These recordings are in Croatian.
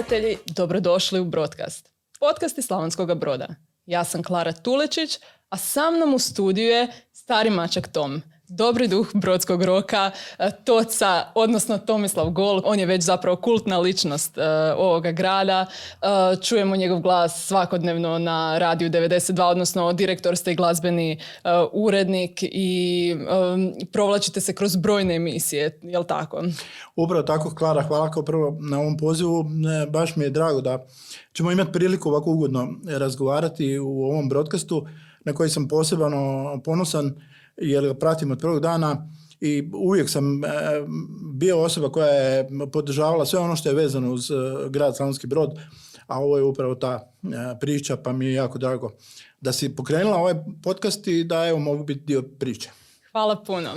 gledatelji, dobrodošli u Broadcast. Podcast iz Slavonskog broda. Ja sam Klara Tulečić, a sa mnom u studiju je stari mačak Tom. Dobri duh brodskog roka, e, Toca, odnosno Tomislav Gol. On je već zapravo kultna ličnost e, ovoga grada. E, čujemo njegov glas svakodnevno na radiju 92, odnosno direktor ste i glazbeni urednik i provlačite se kroz brojne emisije, jel tako? Upravo tako, Klara, hvala kao prvo na ovom pozivu. Baš mi je drago da ćemo imati priliku ovako ugodno razgovarati u ovom broadcastu na koji sam posebno ponosan jer ga pratim od prvog dana i uvijek sam e, bio osoba koja je podržavala sve ono što je vezano uz e, grad Slavonski Brod, a ovo je upravo ta e, priča, pa mi je jako drago da si pokrenula ovaj podcast i da evo mogu biti dio priče. Hvala puno.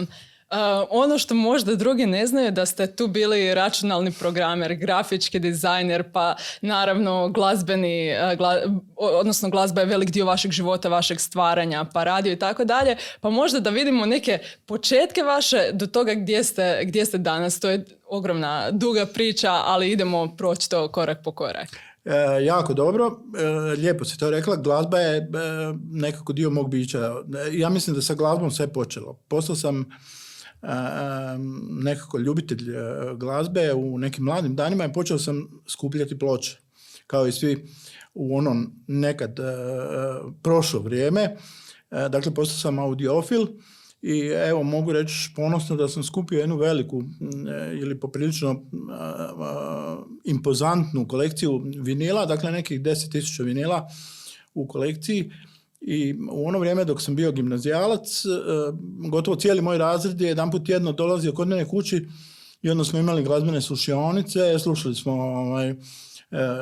Ono što možda drugi ne znaju da ste tu bili računalni programer, grafički dizajner, pa naravno glazbeni, uh, odnosno glazba je velik dio vašeg života, vašeg stvaranja, pa radio i tako dalje, pa možda da vidimo neke početke vaše do toga gdje ste, gdje ste danas. To je ogromna, duga priča, ali idemo proći to korak po korak. E, jako dobro, e, lijepo si to rekla, glazba je e, nekako dio mog bića. Ja mislim da sa glazbom sve počelo. Postao sam nekako ljubitelj e, glazbe u nekim mladim danima i počeo sam skupljati ploče. Kao i svi u onom nekad e, prošlo vrijeme. E, dakle, postao sam audiofil i evo mogu reći ponosno da sam skupio jednu veliku ili poprilično impozantnu kolekciju vinila, dakle nekih 10.000 vinila u kolekciji i u ono vrijeme dok sam bio gimnazijalac, e, gotovo cijeli moj razred je jedan put jedno dolazio kod mene kući i onda smo imali glazbene slušionice, slušali smo ovaj, e,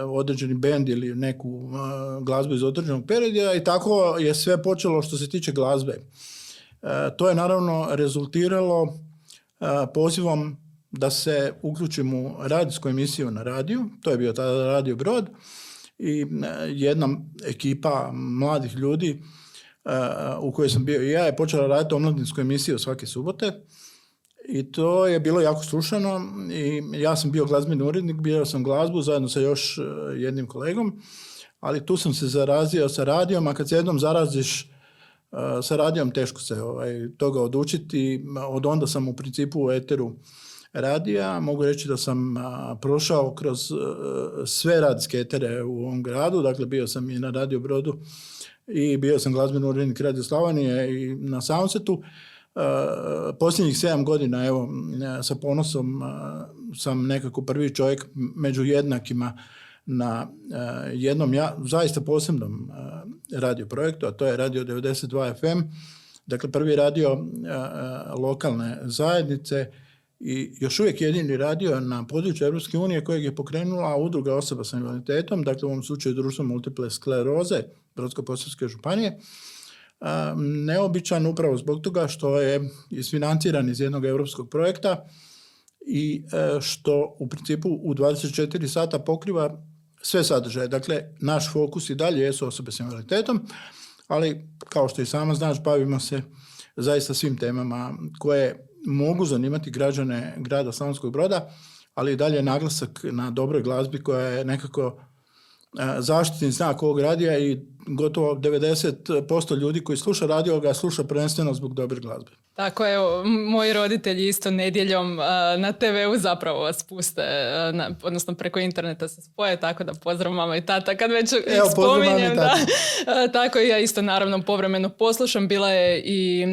određeni bend ili neku e, glazbu iz određenog perioda i tako je sve počelo što se tiče glazbe. To je naravno rezultiralo pozivom da se uključim u radijsku emisiju na radiju, to je bio tada Radio Brod, i e, jedna ekipa mladih ljudi e, u kojoj sam bio i ja je počela raditi omladinsku emisiju svake subote i to je bilo jako slušano i ja sam bio glazbeni urednik, bio sam glazbu zajedno sa još e, jednim kolegom, ali tu sam se zarazio sa radijom, a kad se jednom zaraziš sa radijom teško se ovaj, toga odučiti. Od onda sam u principu u eteru radija. Mogu reći da sam prošao kroz e, sve radijske etere u ovom gradu, dakle bio sam i na Radio Brodu i bio sam glazbeni urednik Radio Slavonije i na Soundsetu. Uh, posljednjih sedam godina, evo, sa ponosom sam nekako prvi čovjek među jednakima na jednom ja, zaista posebnom radio projektu, a to je Radio 92 FM, dakle prvi radio lokalne zajednice i još uvijek jedini radio na području Europske unije kojeg je pokrenula udruga osoba sa invaliditetom, dakle u ovom slučaju društvo multiple skleroze Brodsko-posavske županije. Neobičan upravo zbog toga što je isfinanciran iz jednog europskog projekta i e, što u principu u 24 sata pokriva sve sadržaje. Dakle, naš fokus i dalje jesu osobe s invaliditetom, ali kao što i sama znaš, bavimo se zaista svim temama koje mogu zanimati građane grada Slavonskog broda, ali i dalje naglasak na dobroj glazbi koja je nekako e, zaštitni znak ovog radija i gotovo 90% ljudi koji sluša radio ga sluša prvenstveno zbog dobre glazbe. Tako je, moji roditelji isto nedjeljom na TV-u zapravo vas puste, odnosno preko interneta se spoje, tako da pozdrav mama i tata kad već Evo, spominjem. Da, tako i ja isto naravno povremeno poslušam. Bila je i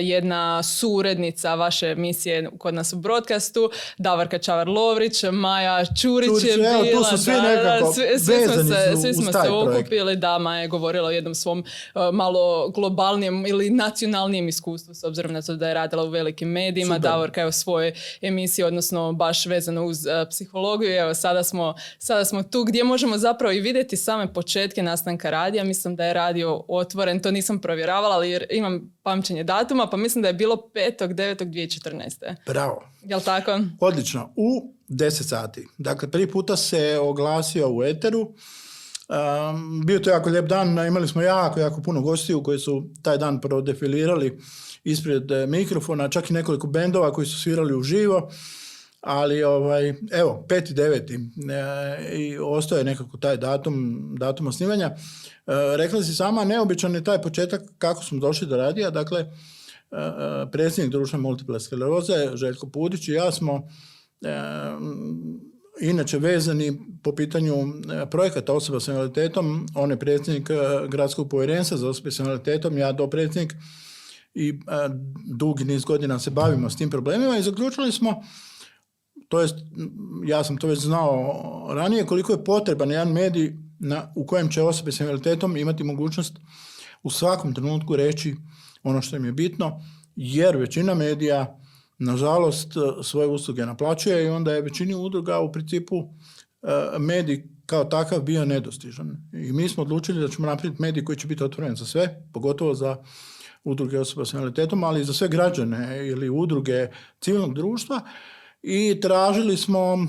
jedna surednica vaše emisije kod nas u broadcastu, Davarka Čavar-Lovrić, Maja Čurić, je bila. tu su svi nekako svi, smo se, svi smo se okupili, da, Maja je govorila o jednom svom malo globalnijem ili nacionalnijem iskustvu s obzirom na to da je radila u velikim medijima, Super. Davorka je u svojoj emisiji, odnosno baš vezano uz uh, psihologiju. Evo, sada smo, sada smo tu gdje možemo zapravo i vidjeti same početke nastanka radija. Mislim da je radio otvoren, to nisam provjeravala, ali jer imam pamćenje datuma, pa mislim da je bilo 5.9.2014. Bravo. Jel tako? Odlično. U 10 sati. Dakle, prvi puta se oglasio u Eteru. Um, bio to jako lijep dan, imali smo jako, jako puno gostiju koji su taj dan prodefilirali ispred e, mikrofona, čak i nekoliko bendova koji su svirali uživo. ali ovaj, evo, 5.9. E, i ostaje nekako taj datum, datum osnivanja. E, rekla si sama, neobičan je taj početak kako smo došli do radija, dakle, predsjednik društva multiple skleroze, Željko Pudić i ja smo inače vezani po pitanju e, projekata osoba s invaliditetom, on je predsjednik gradskog povjerenstva za osobe s invaliditetom, ja dopredsjednik i dugi niz godina se bavimo s tim problemima i zaključili smo to jest, ja sam to već znao ranije, koliko je potreban jedan medij na, u kojem će osobe s invaliditetom imati mogućnost u svakom trenutku reći ono što im je bitno, jer većina medija nažalost svoje usluge naplaćuje i onda je većini udruga u principu e, medij kao takav bio nedostižan. I mi smo odlučili da ćemo napraviti medij koji će biti otvoren za sve, pogotovo za udruge osoba s invaliditetom, ali i za sve građane ili udruge civilnog društva i tražili smo,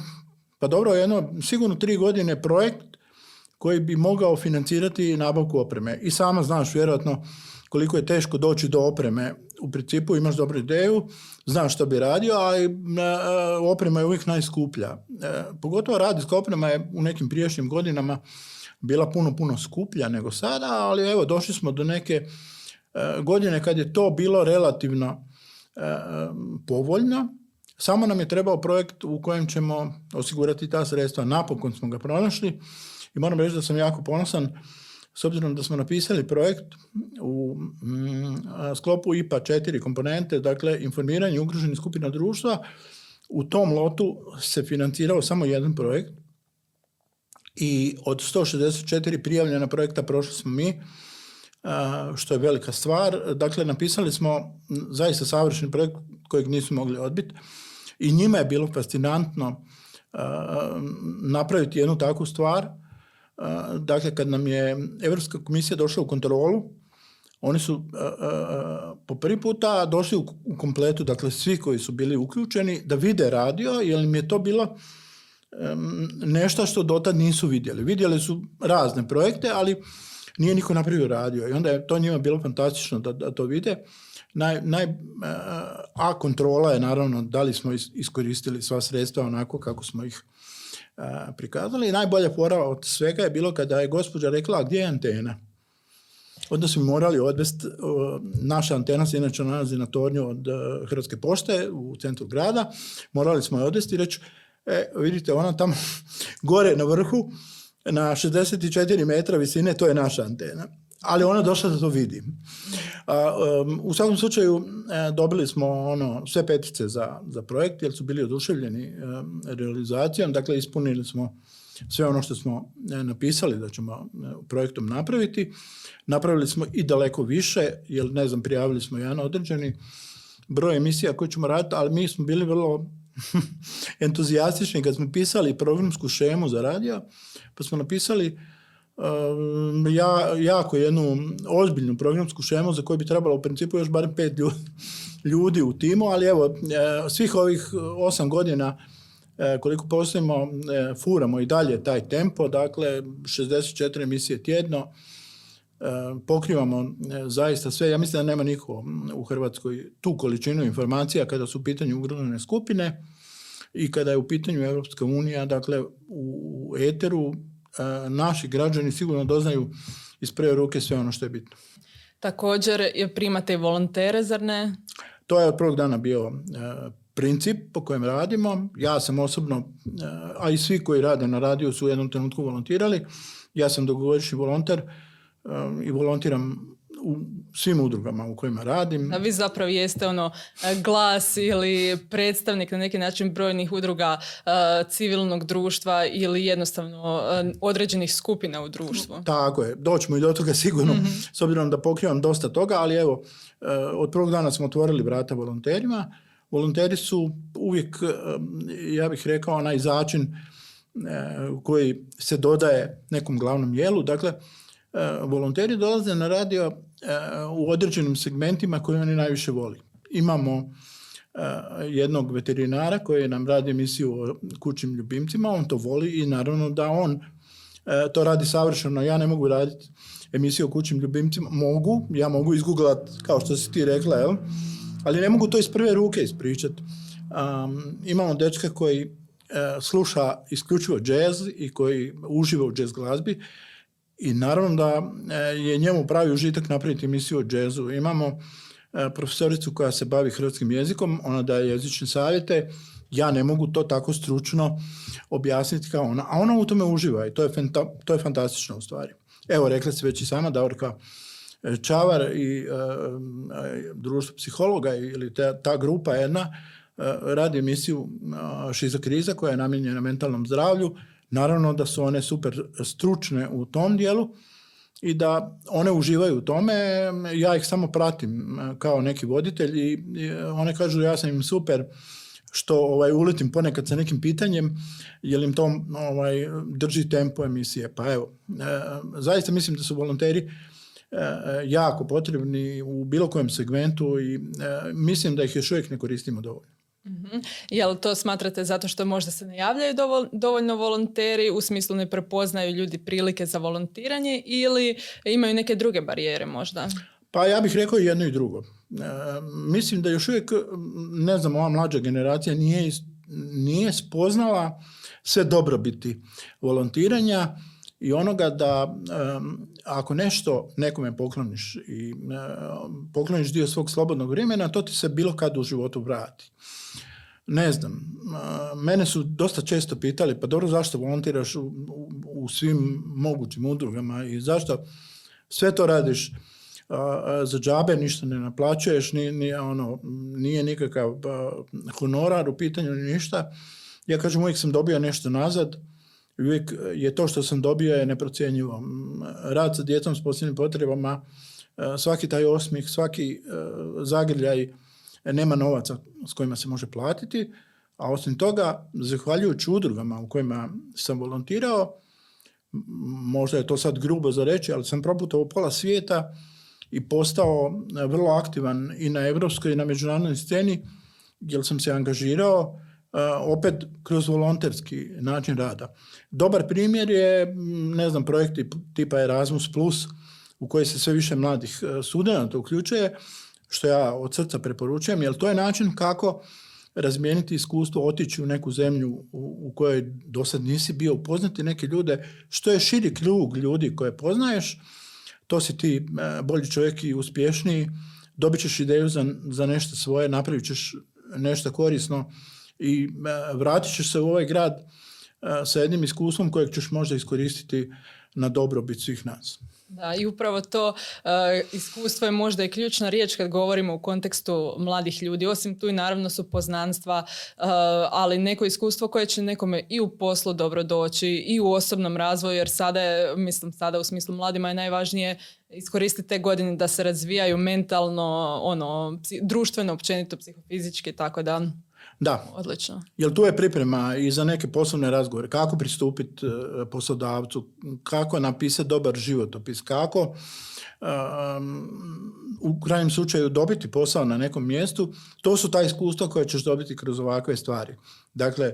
pa dobro, jedno, sigurno tri godine projekt koji bi mogao financirati nabavku opreme. I sama znaš vjerojatno koliko je teško doći do opreme. U principu imaš dobru ideju, znaš što bi radio, ali e, oprema je uvijek najskuplja. E, pogotovo radijska oprema je u nekim prijašnjim godinama bila puno, puno skuplja nego sada, ali evo došli smo do neke e, godine kad je to bilo relativno povoljno samo nam je trebao projekt u kojem ćemo osigurati ta sredstva. Napokon smo ga pronašli i moram reći da sam jako ponosan s obzirom da smo napisali projekt u mm, sklopu IPA četiri komponente, dakle informiranje ugroženih skupina društva, u tom lotu se financirao samo jedan projekt i od 164 prijavljena projekta prošli smo mi, što je velika stvar. Dakle, napisali smo zaista savršen projekt kojeg nisu mogli odbiti i njima je bilo fascinantno napraviti jednu takvu stvar. Dakle, kad nam je Europska komisija došla u kontrolu, oni su po prvi puta došli u kompletu, dakle svi koji su bili uključeni, da vide radio, jer im je to bilo nešto što dotad nisu vidjeli. Vidjeli su razne projekte, ali nije niko napravio radio i onda je to njima bilo fantastično da, da to vide naj, naj, a kontrola je naravno da li smo iskoristili sva sredstva onako kako smo ih prikazali. I najbolja fora od svega je bilo kada je gospođa rekla gdje je antena. Onda smo morali odvesti, naša antena se inače nalazi na tornju od e, Hrvatske pošte u centru grada, morali smo je odvesti i reći, e, vidite, ona tamo gore na vrhu, na 64 metra visine, to je naša antena ali ona došla da to vidi. u svakom slučaju e, dobili smo ono sve petice za, za projekt jer su bili oduševljeni realizacijom, dakle ispunili smo sve ono što smo e, napisali da ćemo e, projektom napraviti. Napravili smo i daleko više, jer ne znam, prijavili smo jedan određeni broj emisija koje ćemo raditi, ali mi smo bili vrlo entuzijastični kad smo pisali programsku šemu za radio, pa smo napisali ja, jako jednu ozbiljnu programsku šemu za koju bi trebalo u principu još barem pet ljudi u timu, ali evo, e, svih ovih osam godina e, koliko postojimo, e, furamo i dalje taj tempo, dakle 64 emisije tjedno, pokrivamo zaista sve. Ja mislim da nema niko u Hrvatskoj tu količinu informacija kada su u pitanju ugrožene skupine i kada je u pitanju Europska unija, dakle u eteru naši građani sigurno doznaju iz prve ruke sve ono što je bitno. Također primate i volontere, zar ne? To je od prvog dana bio princip po kojem radimo. Ja sam osobno, a i svi koji rade na radiju su u jednom trenutku volontirali. Ja sam dugogodišnji volonter i volontiram u svim udrugama u kojima radim. A vi zapravo jeste ono glas ili predstavnik na neki način brojnih udruga e, civilnog društva ili jednostavno e, određenih skupina u društvu. Tako je, doćemo i do toga sigurno, mhm. s obzirom da pokrivam dosta toga, ali evo, e, od prvog dana smo otvorili vrata volonterima. Volonteri su uvijek, ja bih rekao, onaj začin koji se dodaje nekom glavnom jelu. Dakle, volonteri dolaze na radio u određenim segmentima koje oni najviše voli. Imamo jednog veterinara koji nam radi emisiju o kućnim ljubimcima, on to voli i naravno da on to radi savršeno. Ja ne mogu raditi emisiju o kućnim ljubimcima. Mogu, ja mogu izgooglat kao što si ti rekla, jel? ali ne mogu to iz prve ruke ispričati. Um, imamo dečka koji e, sluša isključivo jazz i koji uživa u jazz glazbi i naravno da e, je njemu pravi užitak napraviti emisiju o jazzu. Imamo e, profesoricu koja se bavi hrvatskim jezikom, ona daje jezične savjete, ja ne mogu to tako stručno objasniti kao ona, a ona u tome uživa i to je, to je fantastično u stvari. Evo, rekla se već i sama Davorka Čavar i uh, društvo psihologa ili ta, ta grupa jedna radi emisiju Šiza kriza koja je namijenjena mentalnom zdravlju. Naravno da su one super stručne u tom dijelu i da one uživaju u tome. Ja ih samo pratim kao neki voditelj i one kažu ja sam im super što ovaj uletim ponekad sa nekim pitanjem jel im to ovaj drži tempo emisije. Pa evo, zaista mislim da su volonteri E, jako potrebni u bilo kojem segmentu i e, mislim da ih još uvijek ne koristimo dovoljno. Mm-hmm. Jel to smatrate zato što možda se ne javljaju dovoljno volonteri, u smislu ne prepoznaju ljudi prilike za volontiranje ili imaju neke druge barijere možda? Pa ja bih rekao jedno i drugo. E, mislim da još uvijek, ne znam, ova mlađa generacija nije, nije spoznala sve dobrobiti volontiranja i onoga da ako nešto nekome pokloniš i pokloniš dio svog slobodnog vremena, to ti se bilo kad u životu vrati. Ne znam, mene su dosta često pitali, pa dobro, zašto volontiraš u, u, svim mogućim udrugama i zašto sve to radiš za džabe, ništa ne naplaćuješ, ni, ni, ono, nije nikakav honorar u pitanju, ni ništa. Ja kažem, uvijek sam dobio nešto nazad, uvijek je to što sam dobio je neprocjenjivo. Rad sa djecom s posebnim potrebama, e, svaki taj osmih, svaki e, zagrljaj nema novaca s kojima se može platiti, a osim toga, zahvaljujući udrugama u kojima sam volontirao, možda je to sad grubo za reći, ali sam proputao pola svijeta i postao vrlo aktivan i na europskoj i na međunarodnoj sceni, jer sam se angažirao opet kroz volonterski način rada. Dobar primjer je, ne znam, projekti tipa Erasmus+, Plus, u koji se sve više mladih e, studenata uključuje, što ja od srca preporučujem, jer to je način kako razmijeniti iskustvo, otići u neku zemlju u, u kojoj do sad nisi bio, upoznati neke ljude, što je širi krug ljudi koje poznaješ, to si ti e, bolji čovjek i uspješniji, dobit ćeš ideju za, za nešto svoje, napravit ćeš nešto korisno i e, vratit ćeš se u ovaj grad e, sa jednim iskustvom kojeg ćeš možda iskoristiti na dobrobit svih nas. Da, i upravo to uh, iskustvo je možda i ključna riječ kad govorimo u kontekstu mladih ljudi. Osim tu i naravno su poznanstva, ali neko iskustvo koje će nekome i u poslu dobro doći i u osobnom razvoju, jer sada je, mislim, sada u smislu mladima je najvažnije iskoristiti te godine da se razvijaju mentalno, ono, društveno, općenito, psihofizički, tako da da. Odlično. Jel tu je priprema i za neke poslovne razgovore? Kako pristupiti e, poslodavcu? Kako napisati dobar životopis? Kako u krajnjem slučaju dobiti posao na nekom mjestu? To su ta iskustva koje ćeš dobiti kroz ovakve stvari. Dakle,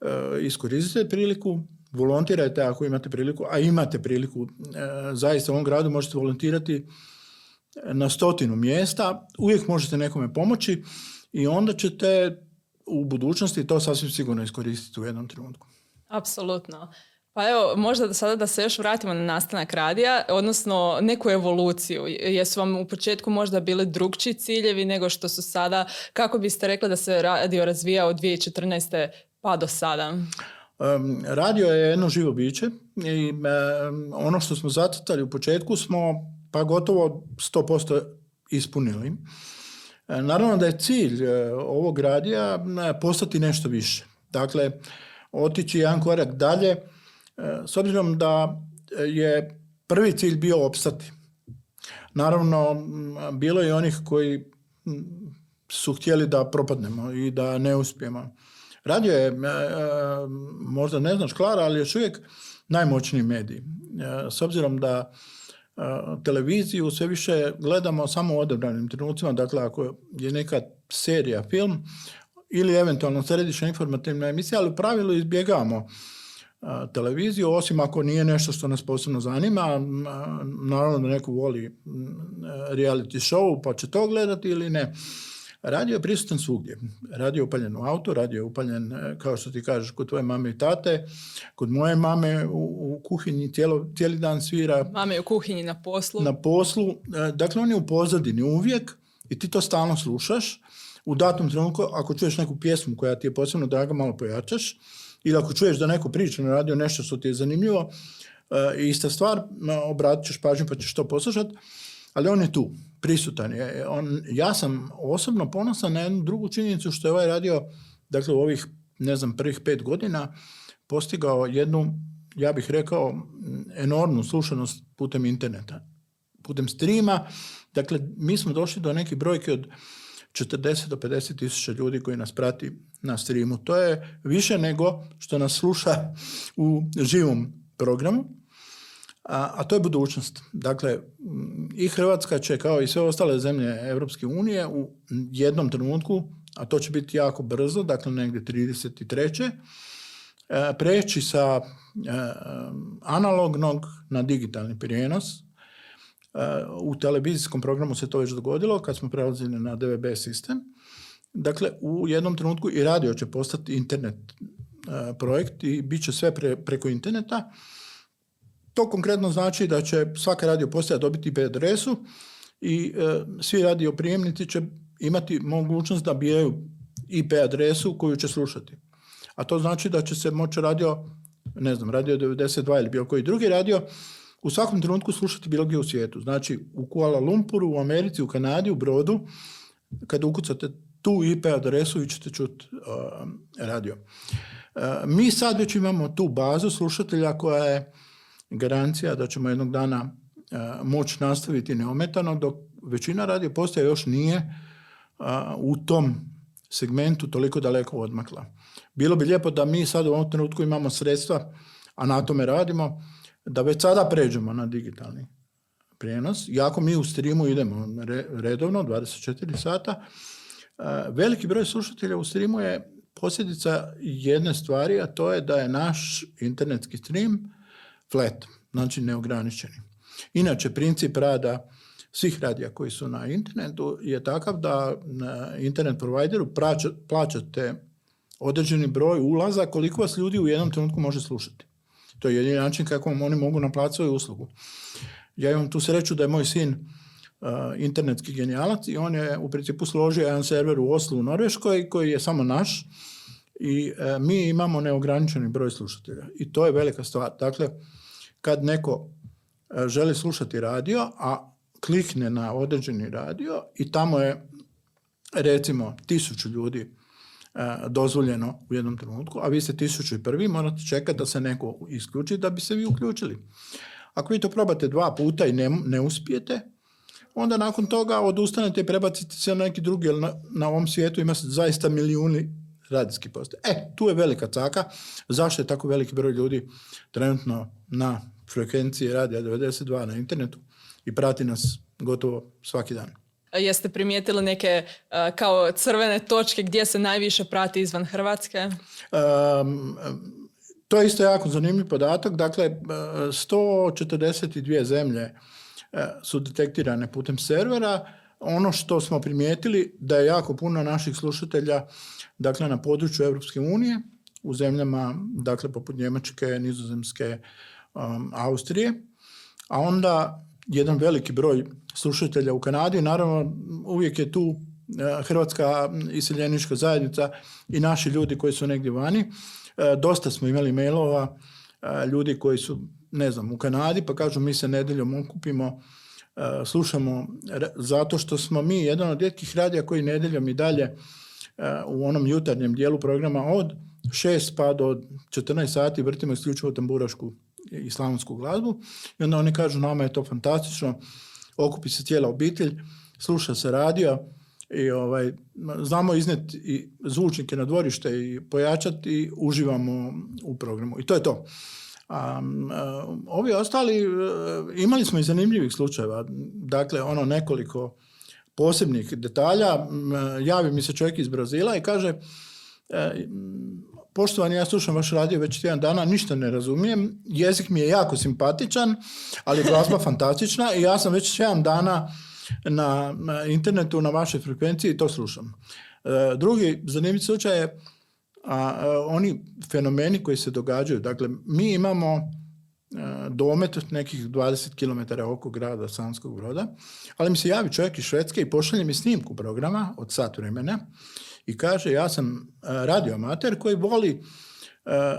uh, iskoristite priliku, volontirajte ako imate priliku, a imate priliku, uh, zaista u ovom gradu možete volontirati na stotinu mjesta, uvijek možete nekome pomoći i onda ćete u budućnosti to sasvim sigurno iskoristiti u jednom trenutku. Apsolutno. Pa evo, možda da sada da se još vratimo na nastanak radija, odnosno neku evoluciju. Jesu vam u početku možda bili drugčiji ciljevi nego što su sada? Kako biste rekli da se radio razvija od 2014. pa do sada? Um, radio je jedno živo biće i ono što smo zacrtali u početku smo pa gotovo 100% ispunili. E, naravno da je cilj e, ovog radija e, postati nešto više. Dakle, otići jedan korak dalje, s obzirom da je prvi cilj bio opstati. Naravno, bilo je onih koji su htjeli da propadnemo i da ne uspijemo. Radio je, možda ne znaš Klara, ali još uvijek najmoćniji medij. S obzirom da televiziju sve više gledamo samo u odabranim trenucima, dakle ako je neka serija, film ili eventualno središnja informativna emisija, ali u pravilu izbjegavamo televiziju, osim ako nije nešto što nas posebno zanima, naravno da neko voli reality show pa će to gledati ili ne. Radio je prisutan svugdje. Radio je upaljen u auto, radio je upaljen, e, kao što ti kažeš, kod tvoje mame i tate, kod moje mame u, u kuhinji cijelo, cijeli dan svira. Mame u kuhinji na poslu. Na poslu. E, dakle, on je u pozadini uvijek i ti to stalno slušaš. U datom trenutku, ako čuješ neku pjesmu koja ti je posebno draga, malo pojačaš. Ili ako čuješ da neko priča na radio nešto što ti je zanimljivo, e, ista stvar, obratit ćeš pažnju pa ćeš to poslušati. Ali on je tu prisutan je. On, ja sam osobno ponosan na jednu drugu činjenicu što je ovaj radio, dakle u ovih, ne znam, prvih pet godina postigao jednu, ja bih rekao, enormnu slušanost putem interneta, putem streama. Dakle, mi smo došli do neke brojke od 40 do 50 tisuća ljudi koji nas prati na streamu. To je više nego što nas sluša u živom programu a, a to je budućnost. Dakle, i Hrvatska će kao i sve ostale zemlje Europske unije u jednom trenutku, a to će biti jako brzo, dakle negdje 33. E, preći sa e, analognog na digitalni prijenos. E, u televizijskom programu se to već dogodilo kad smo prelazili na DVB sistem. Dakle, u jednom trenutku i radio će postati internet projekt i bit će sve preko interneta. To konkretno znači da će svaka radio postaja dobiti IP adresu i e, svi radio prijemnici će imati mogućnost da bijaju IP adresu koju će slušati. A to znači da će se moći radio, ne znam, radio 92 ili bilo koji drugi radio, u svakom trenutku slušati bilo gdje u svijetu. Znači u Kuala Lumpuru, u Americi, u Kanadi, u Brodu, kada ukucate tu IP adresu vi ćete čuti uh, radio. Uh, mi sad već imamo tu bazu slušatelja koja je garancija da ćemo jednog dana e, moći nastaviti neometano, dok većina radio postaja još nije e, u tom segmentu toliko daleko odmakla. Bilo bi lijepo da mi sad u ovom trenutku imamo sredstva, a na tome radimo, da već sada pređemo na digitalni prijenos. Iako mi u streamu idemo redovno, 24 sata, e, veliki broj slušatelja u streamu je posljedica jedne stvari, a to je da je naš internetski stream flat, znači neograničeni. Inače, princip rada svih radija koji su na internetu je takav da na internet provideru plaćate određeni broj ulaza koliko vas ljudi u jednom trenutku može slušati. To je jedini način kako vam oni mogu naplatiti svoju uslugu. Ja imam tu sreću da je moj sin uh, internetski genijalac i on je u principu složio jedan server u Oslu u Norveškoj koji je samo naš i uh, mi imamo neograničeni broj slušatelja. I to je velika stvar. Dakle, kad neko e, želi slušati radio, a klikne na određeni radio i tamo je recimo tisuću ljudi e, dozvoljeno u jednom trenutku, a vi ste tisuću i prvi, morate čekati da se neko isključi da bi se vi uključili. Ako vi to probate dva puta i ne, ne uspijete, onda nakon toga odustanete i prebacite se na neki drugi, jer na, na ovom svijetu ima zaista milijuni radijskih postaja. E, tu je velika caka. Zašto je tako veliki broj ljudi trenutno na frekvenciji radija 92 na internetu i prati nas gotovo svaki dan. Jeste primijetili neke kao crvene točke gdje se najviše prati izvan Hrvatske? Um, to je isto jako zanimljiv podatak. Dakle, 142 zemlje su detektirane putem servera. Ono što smo primijetili da je jako puno naših slušatelja dakle, na području Europske unije, u zemljama dakle, poput Njemačke, Nizozemske, um, Austrije, a onda jedan veliki broj slušatelja u Kanadi. Naravno, uvijek je tu uh, Hrvatska iseljenička zajednica i naši ljudi koji su negdje vani. Uh, dosta smo imali mailova uh, ljudi koji su, ne znam, u Kanadi pa kažu mi se nedeljom okupimo, slušamo zato što smo mi jedan od rijetkih radija koji nedeljom i dalje u onom jutarnjem dijelu programa od 6 pa do 14 sati vrtimo isključivo tamburašku i slavonsku glazbu i onda oni kažu nama je to fantastično, okupi se cijela obitelj, sluša se radio i ovaj, znamo izneti i zvučnike na dvorište i pojačati i uživamo u programu. I to je to. A, ovi ostali, e, imali smo i zanimljivih slučajeva, dakle ono nekoliko posebnih detalja. Javi mi se čovjek iz Brazila i kaže e, poštovani, ja slušam vaš radio već tjedan dana, ništa ne razumijem, jezik mi je jako simpatičan, ali je glazba fantastična i ja sam već tjedan dana na, internetu na vašoj frekvenciji i to slušam. E, drugi zanimljiv slučaj je a, oni fenomeni koji se događaju. Dakle, mi imamo e, domet nekih 20 km oko grada Sanskog broda, ali mi se javi čovjek iz Švedske i pošalje mi snimku programa od sat vremena i kaže ja sam radioamater koji voli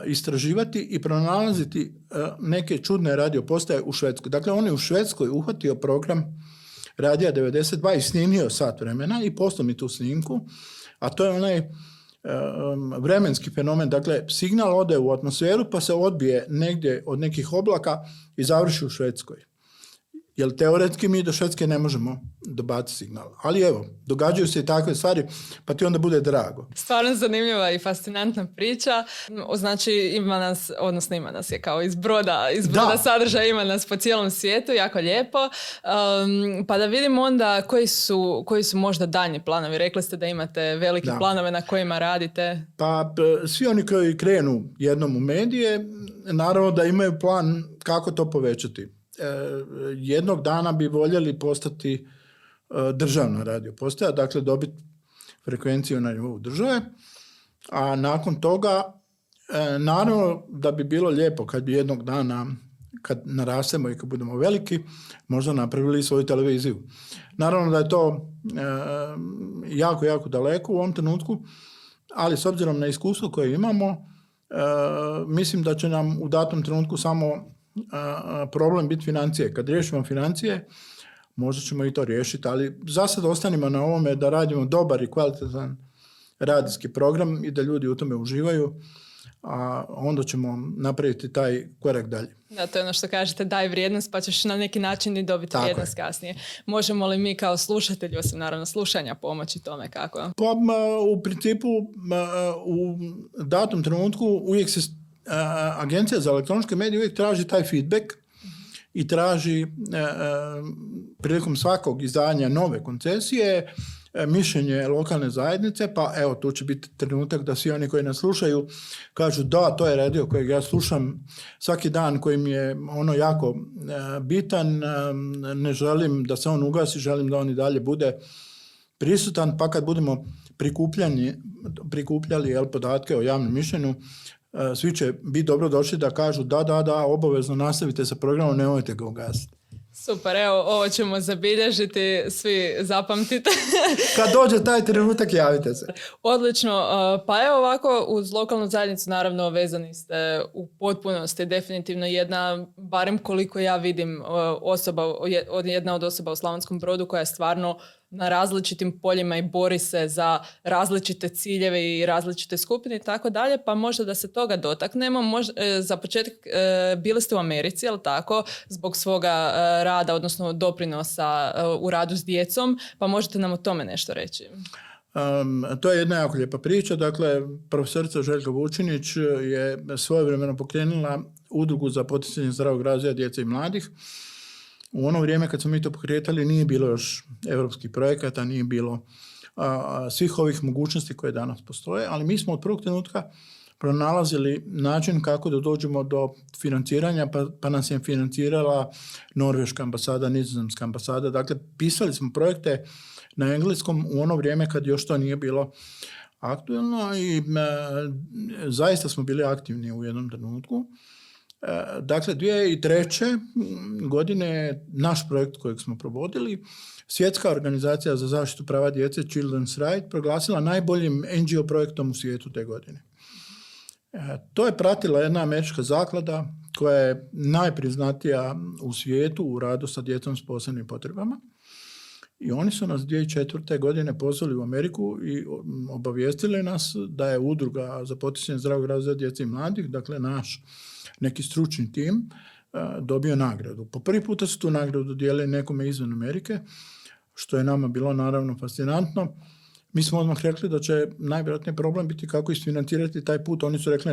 istraživati i pronalaziti neke čudne radio postaje u Švedskoj. Dakle, on je u Švedskoj uhvatio program Radija 92 i snimio sat vremena i poslao mi tu snimku, a to je onaj vremenski fenomen. Dakle, signal ode u atmosferu pa se odbije negdje od nekih oblaka i završi u Švedskoj. Jer teoretski mi do Švedske ne možemo dobaciti signal. Ali evo, događaju se i takve stvari, pa ti onda bude drago. Stvarno zanimljiva i fascinantna priča. Znači, ima nas, odnosno ima nas je kao iz broda, iz broda sadržaja ima nas po cijelom svijetu, jako lijepo. pa da vidimo onda koji su, koji su možda daljnji planovi. Rekli ste da imate velike planove na kojima radite. Pa, svi oni koji krenu jednom u medije, naravno da imaju plan kako to povećati jednog dana bi voljeli postati e, državna radio postaja, dakle dobiti frekvenciju na nivou države, a nakon toga e, naravno da bi bilo lijepo kad bi jednog dana kad narastemo i kad budemo veliki, možda napravili svoju televiziju. Naravno da je to e, jako, jako daleko u ovom trenutku, ali s obzirom na iskustvo koje imamo, mislim da će nam u datom trenutku samo problem biti financije. Kad riješimo financije, možda ćemo i to riješiti, ali za sad ostanimo na ovome da radimo dobar i kvalitetan radijski program i da ljudi u tome uživaju, a onda ćemo napraviti taj korak dalje. Da, to je ono što kažete, daj vrijednost pa ćeš na neki način i dobiti vrijednost kasnije. Možemo li mi kao slušatelji, osim naravno slušanja, pomoći tome kako? Pa u principu u datom trenutku uvijek se agencija za elektroničke medije uvijek traži taj feedback i traži e, e, prilikom svakog izdanja nove koncesije mišljenje lokalne zajednice, pa evo tu će biti trenutak da svi oni koji nas slušaju kažu da, to je radio kojeg ja slušam svaki dan koji mi je ono jako bitan, ne želim da se on ugasi, želim da on i dalje bude prisutan, pa kad budemo prikupljali jel, podatke o javnom mišljenju, svi će biti dobro došli da kažu da, da, da, obavezno nastavite sa programom, nemojte ga ugasiti. Super, evo, ovo ćemo zabilježiti, svi zapamtite. Kad dođe taj trenutak, javite se. Odlično, e, pa evo ovako, uz lokalnu zajednicu naravno vezani ste u potpunosti, definitivno jedna, barem koliko ja vidim, e, osoba, jedna od osoba u Slavonskom brodu koja je stvarno na različitim poljima i bori se za različite ciljeve i različite skupine i tako dalje, pa možda da se toga dotaknemo. Možda, e, za početak e, bili ste u Americi, jel tako, zbog svoga e, rada, odnosno doprinosa u radu s djecom, pa možete nam o tome nešto reći. to je jedna jako lijepa priča. Dakle, profesorica Željka Vučinić je svojevremeno pokrenula udrugu za poticanje zdravog razvoja djece i mladih u ono vrijeme kad smo mi to pokretali nije bilo još europskih projekata, nije bilo svih ovih mogućnosti koje danas postoje, ali mi smo od prvog trenutka pronalazili način kako da dođemo do financiranja, pa, pa nas je financirala Norveška ambasada, Nizozemska ambasada. Dakle, pisali smo projekte na engleskom u ono vrijeme kad još to nije bilo aktualno i zaista smo bili aktivni u jednom trenutku. E, dakle, 2003. godine naš projekt kojeg smo provodili, Svjetska organizacija za zaštitu prava djece Children's Right proglasila najboljim NGO projektom u svijetu te godine. E, to je pratila jedna američka zaklada koja je najpriznatija u svijetu u radu sa djecom s posebnim potrebama. I oni su nas 2004. godine pozvali u Ameriku i obavijestili nas da je udruga za poticanje zdravog razvoja djece i mladih, dakle naš neki stručni tim e, dobio nagradu. Po prvi puta su tu nagradu dijelili nekome izvan Amerike, što je nama bilo naravno fascinantno. Mi smo odmah rekli da će najvjerojatniji problem biti kako isfinancirati taj put. Oni su rekli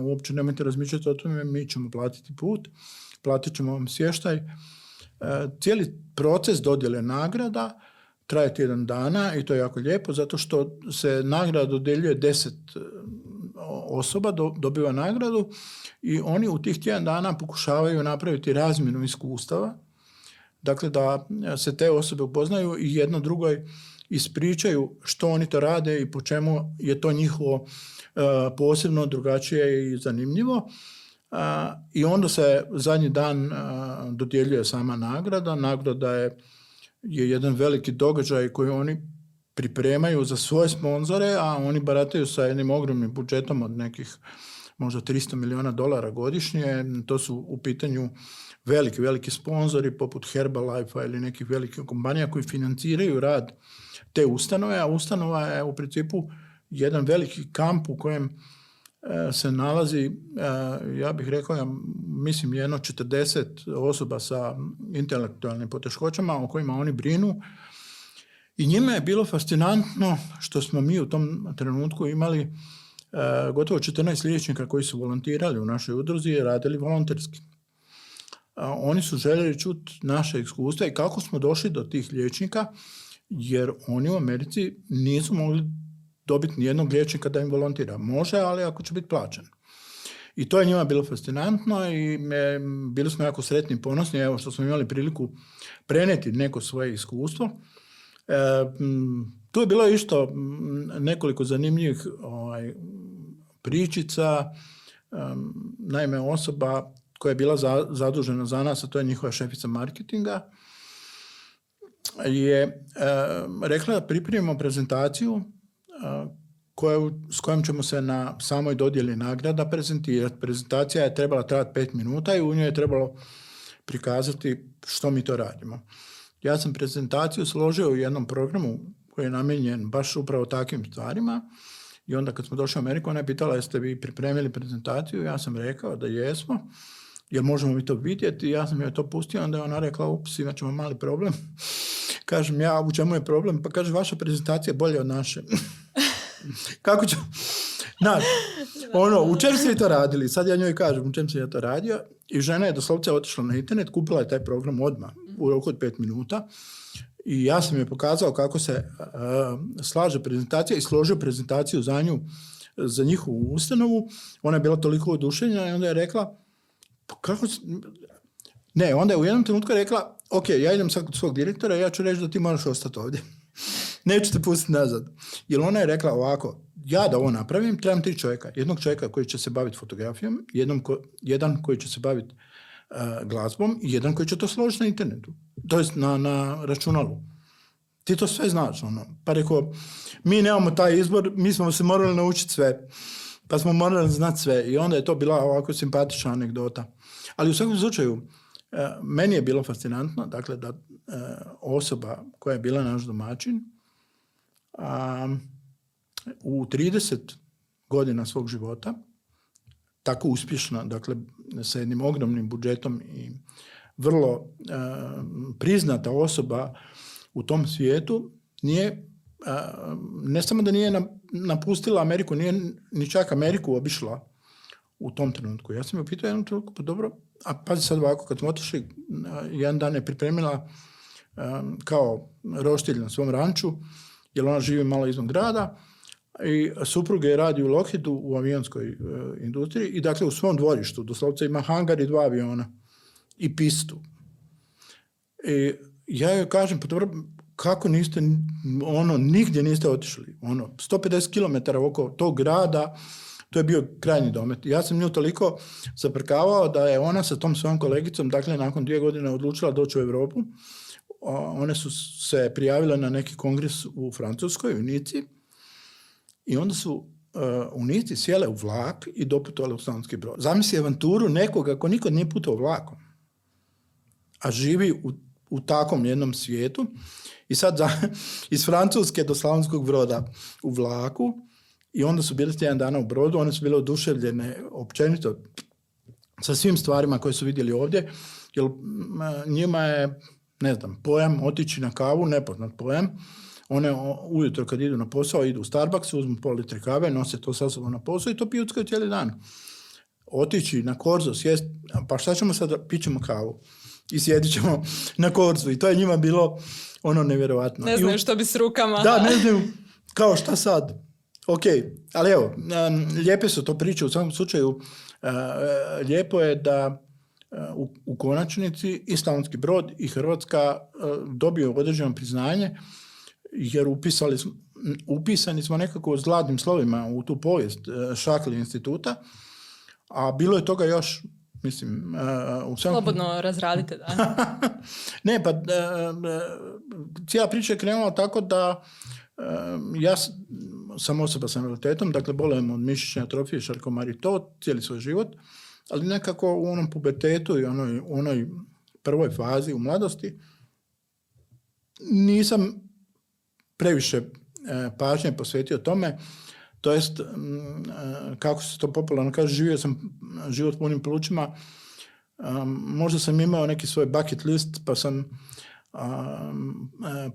uopće nemojte razmišljati o tome, mi ćemo platiti put, platit ćemo vam smještaj. E, cijeli proces dodjele nagrada traje tjedan dana i to je jako lijepo zato što se nagrada dodjeljuje deset osoba dobiva nagradu i oni u tih tjedan dana pokušavaju napraviti razmjenu iskustava dakle da se te osobe upoznaju i jedno drugoj ispričaju što oni to rade i po čemu je to njihovo posebno drugačije i zanimljivo. I onda se zadnji dan dodjeljuje sama nagrada. Nagrada je, je jedan veliki događaj koji oni pripremaju za svoje sponzore, a oni barataju sa jednim ogromnim budžetom od nekih možda 300 miliona dolara godišnje. To su u pitanju veliki, veliki sponzori poput Herbalife ili nekih velikih kompanija koji financiraju rad te ustanove, a ustanova je u principu jedan veliki kamp u kojem se nalazi, e, ja bih rekao, ja mislim jedno 40 osoba sa intelektualnim poteškoćama o kojima oni brinu i njima je bilo fascinantno što smo mi u tom trenutku imali e, gotovo 14 liječnika koji su volontirali u našoj udruzi i radili volonterski. Oni su željeli čuti naše iskustva i kako smo došli do tih liječnika, jer oni u Americi nisu mogli dobiti nijednog liječnika da im volontira. Može, ali ako će biti plaćen. I to je njima bilo fascinantno i me, bili smo jako sretni i ponosni evo što smo imali priliku preneti neko svoje iskustvo. E, tu je bilo isto nekoliko zanimljivih ovaj, pričica. naime, osoba koja je bila zadužena za nas, a to je njihova šefica marketinga, je rekla da pripremimo prezentaciju s kojom ćemo se na samoj dodjeli nagrada prezentirati. Prezentacija je trebala trajati pet minuta i u njoj je trebalo prikazati što mi to radimo. Ja sam prezentaciju složio u jednom programu koji je namijenjen baš upravo takvim stvarima i onda kad smo došli u Ameriku ona je pitala jeste vi pripremili prezentaciju, ja sam rekao da jesmo, jer možemo mi to vidjeti, ja sam joj to pustio, onda je ona rekla ups, imat ćemo mali problem. Kažem ja, u čemu je problem? Pa kaže, vaša prezentacija je bolja od naše. Kako ću... Znači, ono, u čem ste to radili? Sad ja njoj kažem u čem sam ja to radio i žena je doslovce otišla na internet, kupila je taj program odmah u roku od pet minuta i ja sam joj pokazao kako se slaže prezentacija i složio prezentaciju za nju, za njihovu ustanovu. Ona je bila toliko oduševljena i onda je rekla, pa kako... Ne, onda je u jednom trenutku rekla, ok, ja idem sad kod svog direktora, ja ću reći da ti moraš ostati ovdje. Neću te pustiti nazad. Jer ona je rekla ovako, ja da ovo napravim, trebam tri čovjeka. Jednog čovjeka koji će se baviti fotografijom, jednom jedan koji će se baviti uh, glazbom i jedan koji će to složiti na internetu. To jest na, na računalu. Ti to sve znaš. Ono. Pa rekao, mi nemamo taj izbor, mi smo se morali naučiti sve. Pa smo morali znati sve. I onda je to bila ovako simpatična anegdota. Ali u svakom slučaju, E, meni je bilo fascinantno, dakle, da e, osoba koja je bila naš domaćin a, u 30 godina svog života, tako uspješna, dakle, sa jednim ogromnim budžetom i vrlo e, priznata osoba u tom svijetu, nije, ne samo da nije napustila Ameriku, nije ni čak Ameriku obišla u tom trenutku. Ja sam je upitao jednom trenutku, pa dobro, a pazi sad ovako, kad smo otišli, jedan dan je pripremila kao roštilj na svom ranču, jer ona živi malo izvan grada, i supruge je radi u Lockheedu u avionskoj e, industriji i dakle u svom dvorištu, doslovce ima hangar i dva aviona i pistu. I ja joj kažem, pa dobro, kako niste, ono, nigdje niste otišli, ono, 150 km oko tog grada, to je bio krajnji domet. Ja sam nju toliko zaprkavao da je ona sa tom svojom kolegicom, dakle nakon dvije godine odlučila doći u Europu. One su se prijavile na neki kongres u Francuskoj, u Nici. I onda su uh, u Nici sjele u vlak i doputovali u Slavonski brod. Zamisli avanturu nekoga ko nikad nije putao vlakom, a živi u, u takvom jednom svijetu. I sad iz Francuske do Slavonskog broda u vlaku i onda su bili tjedan dana u brodu, one su bile oduševljene općenito sa svim stvarima koje su vidjeli ovdje, jer njima je, ne znam, pojam otići na kavu, nepoznat pojam. One ujutro kad idu na posao, idu u Starbucks, uzmu pol litre kave, nose to sa sobom na posao i to pijuckaju cijeli dan. Otići na korzo, sjest, pa šta ćemo sad, pićemo kavu i sjedit ćemo na korzu i to je njima bilo ono nevjerojatno. Ne znaju što bi s rukama. Da, ne znaju, kao šta sad? Ok, ali evo, lijepe su to priče u svakom slučaju. lijepo je da u, u konačnici i Slavonski brod i Hrvatska dobio određeno priznanje jer upisali smo, upisani smo nekako zlatnim slovima u tu povijest Šakli instituta, a bilo je toga još Mislim, uh, u Slobodno razradite, da. ne, pa uh, cijela priča je krenula tako da ja sam osoba sa invaliditetom, dakle bolujem od mišićne atrofije, šarkomari, to cijeli svoj život, ali nekako u onom pubertetu i onoj, onoj prvoj fazi u mladosti nisam previše pažnje posvetio tome to jest, e, kako se to popularno kaže, živio sam život punim plućima, možda sam imao neki svoj bucket list, pa sam e,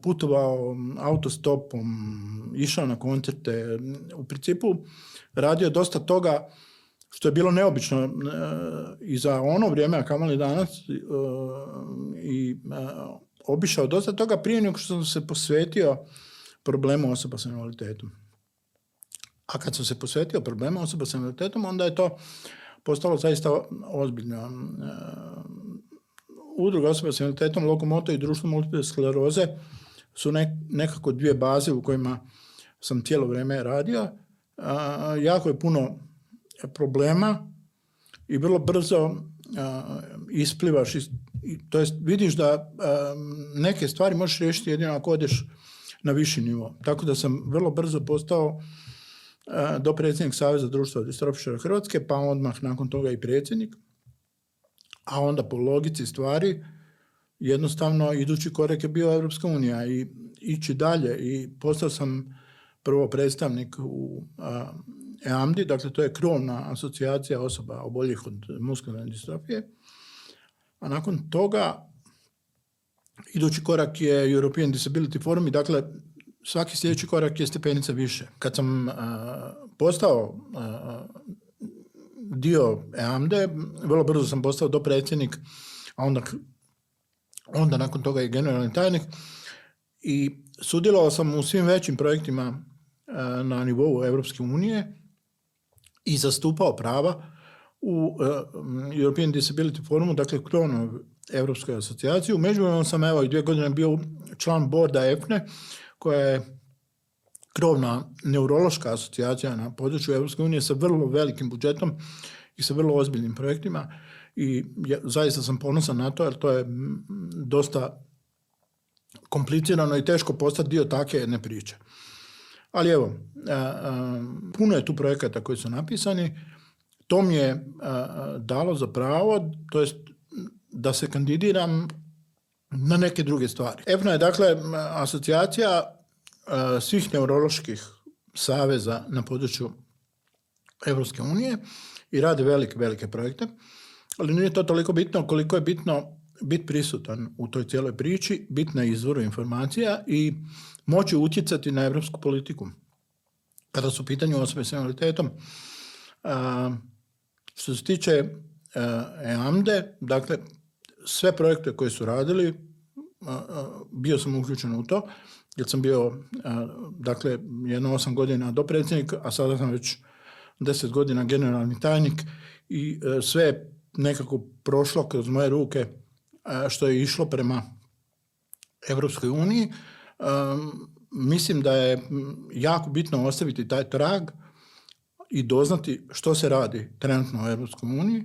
putovao autostopom, išao na koncerte, u principu radio dosta toga što je bilo neobično e, i za ono vrijeme, a kamali danas, i obišao dosta toga prije nego što sam se posvetio problemu osoba sa invaliditetom. A kad sam se posvetio problemu osoba sa invaliditetom, onda je to postalo zaista ozbiljno. Udruga osoba sa invaliditetom, Lokomoto i društvo multiple skleroze su nekako dvije baze u kojima sam cijelo vrijeme radio. jako je puno problema i vrlo brzo isplivaš, to jest vidiš da neke stvari možeš riješiti jedino ako odeš na viši nivo. Tako da sam vrlo brzo postao do predsjednik Saveza društva distrofičara Hrvatske, pa odmah nakon toga i predsjednik. A onda po logici stvari jednostavno idući korak je bio Europska unija i ići dalje i postao sam prvo predstavnik u EAMDI, dakle to je krovna asocijacija osoba oboljih od muskularne distrofije. A nakon toga idući korak je European Disability Forum i dakle svaki sljedeći korak je stepenica više. Kad sam postao dio EAMDE, vrlo brzo sam postao dopredsjednik, a onda, onda nakon toga i generalni tajnik i sudjelovao sam u svim većim projektima na nivou Europske unije i zastupao prava u European Disability Forumu, dakle krovnoj Europskoj asocijaciji. U međuvremenu sam evo i dvije godine bio član borda EFNE, koja je krovna neurološka asocijacija na području Europske unije sa vrlo velikim budžetom i sa vrlo ozbiljnim projektima i ja, zaista sam ponosan na to jer to je dosta komplicirano i teško postati dio takve jedne priče. Ali evo, puno je tu projekata koji su napisani. To mi je dalo za pravo, to jest da se kandidiram na neke druge stvari. EFNA je dakle asocijacija svih neuroloških saveza na području Europske unije i radi velike, velike projekte, ali nije to toliko bitno koliko je bitno biti prisutan u toj cijeloj priči, biti na izvoru informacija i moći utjecati na europsku politiku. Kada su u pitanju osobe s invaliditetom, što se tiče EAMDE, dakle, sve projekte koje su radili, bio sam uključen u to, jer sam bio, dakle, jedno osam godina do predsjednika, a sada sam već deset godina generalni tajnik i e, sve je nekako prošlo kroz moje ruke što je išlo prema Europskoj uniji. Mislim da je jako bitno ostaviti taj trag i doznati što se radi trenutno u Europskoj uniji.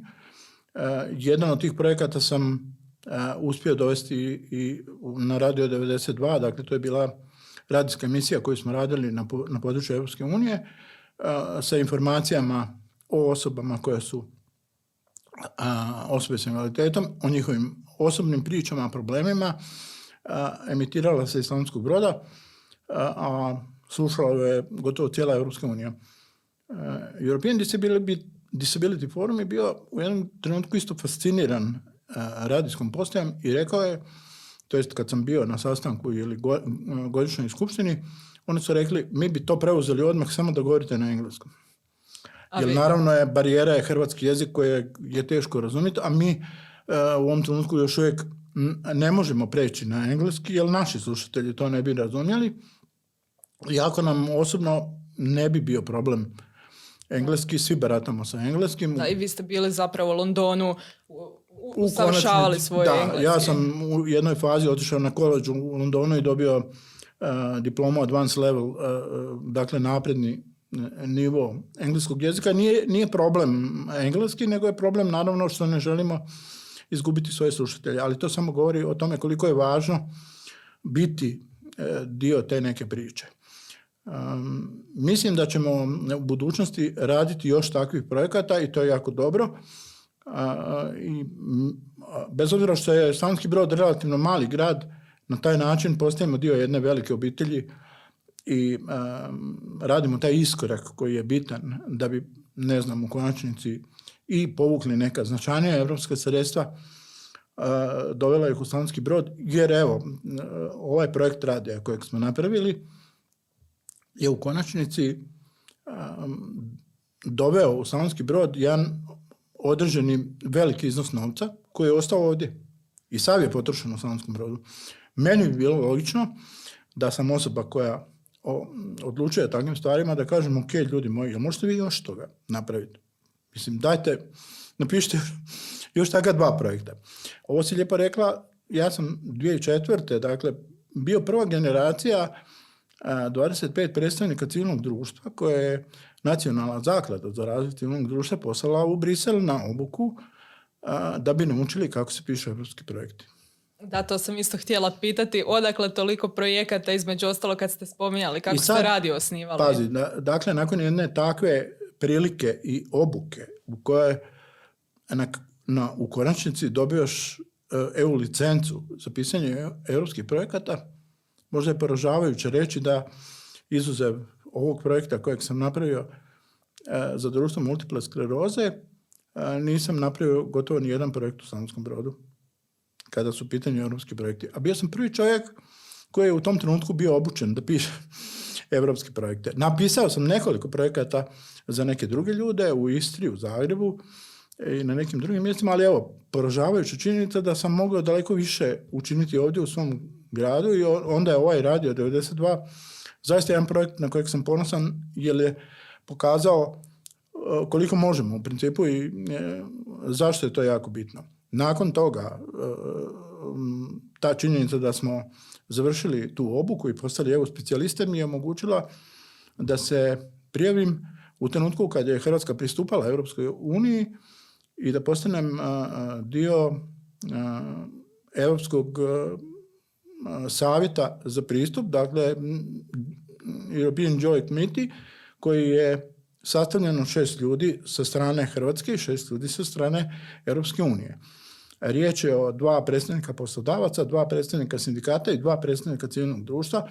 Jedan od tih projekata sam uspio dovesti i na Radio 92, dakle to je bila radijska emisija koju smo radili na, području Europske unije sa informacijama o osobama koje su osobe s invaliditetom, o njihovim osobnim pričama, problemima, emitirala se iz Slavonskog broda, a slušala je gotovo cijela Europska unija. European Disability Forum je bio u jednom trenutku isto fasciniran radijskom postajom i rekao je, to jest kad sam bio na sastanku ili godišnjoj skupštini, oni su rekli, mi bi to preuzeli odmah samo da govorite na engleskom. Jer naravno je barijera je hrvatski jezik koji je, teško razumjeti, a mi u ovom trenutku još uvijek ne možemo preći na engleski, jer naši slušatelji to ne bi razumjeli. Iako nam osobno ne bi bio problem engleski, svi baratamo sa engleskim. Da, i vi ste bili zapravo u Londonu, usavršavali svoj da, engleski. ja sam u jednoj fazi otišao na koleđ u Londonu i dobio uh, diplomu advanced level, uh, dakle napredni nivo engleskog jezika. Nije, nije problem engleski, nego je problem naravno što ne želimo izgubiti svoje slušatelje, ali to samo govori o tome koliko je važno biti dio te neke priče. Um, mislim da ćemo u budućnosti raditi još takvih projekata i to je jako dobro. i bez obzira što je Slavonski brod relativno mali grad, na taj način postajemo dio jedne velike obitelji i radimo taj iskorak koji je bitan da bi, ne znam, u konačnici i povukli neka značajnija evropska sredstva, dovela ih u Slavonski brod, jer evo, ovaj projekt radija kojeg smo napravili je u konačnici doveo u Slavonski brod jedan određeni veliki iznos novca koji je ostao ovdje i sav je potrošen u Slavonskom brodu. Meni bi bilo logično da sam osoba koja odlučuje takvim stvarima da kažem ok ljudi moji, jel možete vi još toga napraviti? Mislim, dajte, napišite još taka dva projekta. Ovo si lijepo rekla, ja sam 2004. dakle, bio prva generacija 25 predstavnika civilnog društva koje je nacionalna zaklada za razvoj civilnog društva poslala u Brisel na obuku da bi naučili kako se pišu evropski projekti. Da, to sam isto htjela pitati. Odakle toliko projekata, između ostalo kad ste spominjali, kako sad, ste radio osnivali? Pazi, dakle, nakon jedne takve prilike i obuke u kojoj na, na, u konačnici dobioš EU licencu za pisanje europskih projekata, možda je poražavajuće reći da izuzev ovog projekta kojeg sam napravio e, za društvo multiple skleroze, e, nisam napravio gotovo ni jedan projekt u Slavonskom brodu kada su pitanje europski projekti. A bio sam prvi čovjek koji je u tom trenutku bio obučen da piše europske projekte. Napisao sam nekoliko projekata za neke druge ljude u Istri, u Zagrebu i na nekim drugim mjestima, ali evo, poražavajuća činjenica da sam mogao daleko više učiniti ovdje u svom gradu i onda je ovaj radio 92 zaista jedan projekt na kojeg sam ponosan jer je pokazao e, koliko možemo u principu i e, zašto je to jako bitno. Nakon toga, e, ta činjenica da smo završili tu obuku i postali evo specijaliste mi je omogućila da se prijavim u trenutku kad je Hrvatska pristupala Europskoj uniji i da postanem dio Europskog savjeta za pristup, dakle European Joint Committee, koji je sastavljen od šest ljudi sa strane Hrvatske i šest ljudi sa strane Europske unije. Riječ je o dva predstavnika poslodavaca, dva predstavnika sindikata i dva predstavnika civilnog društva.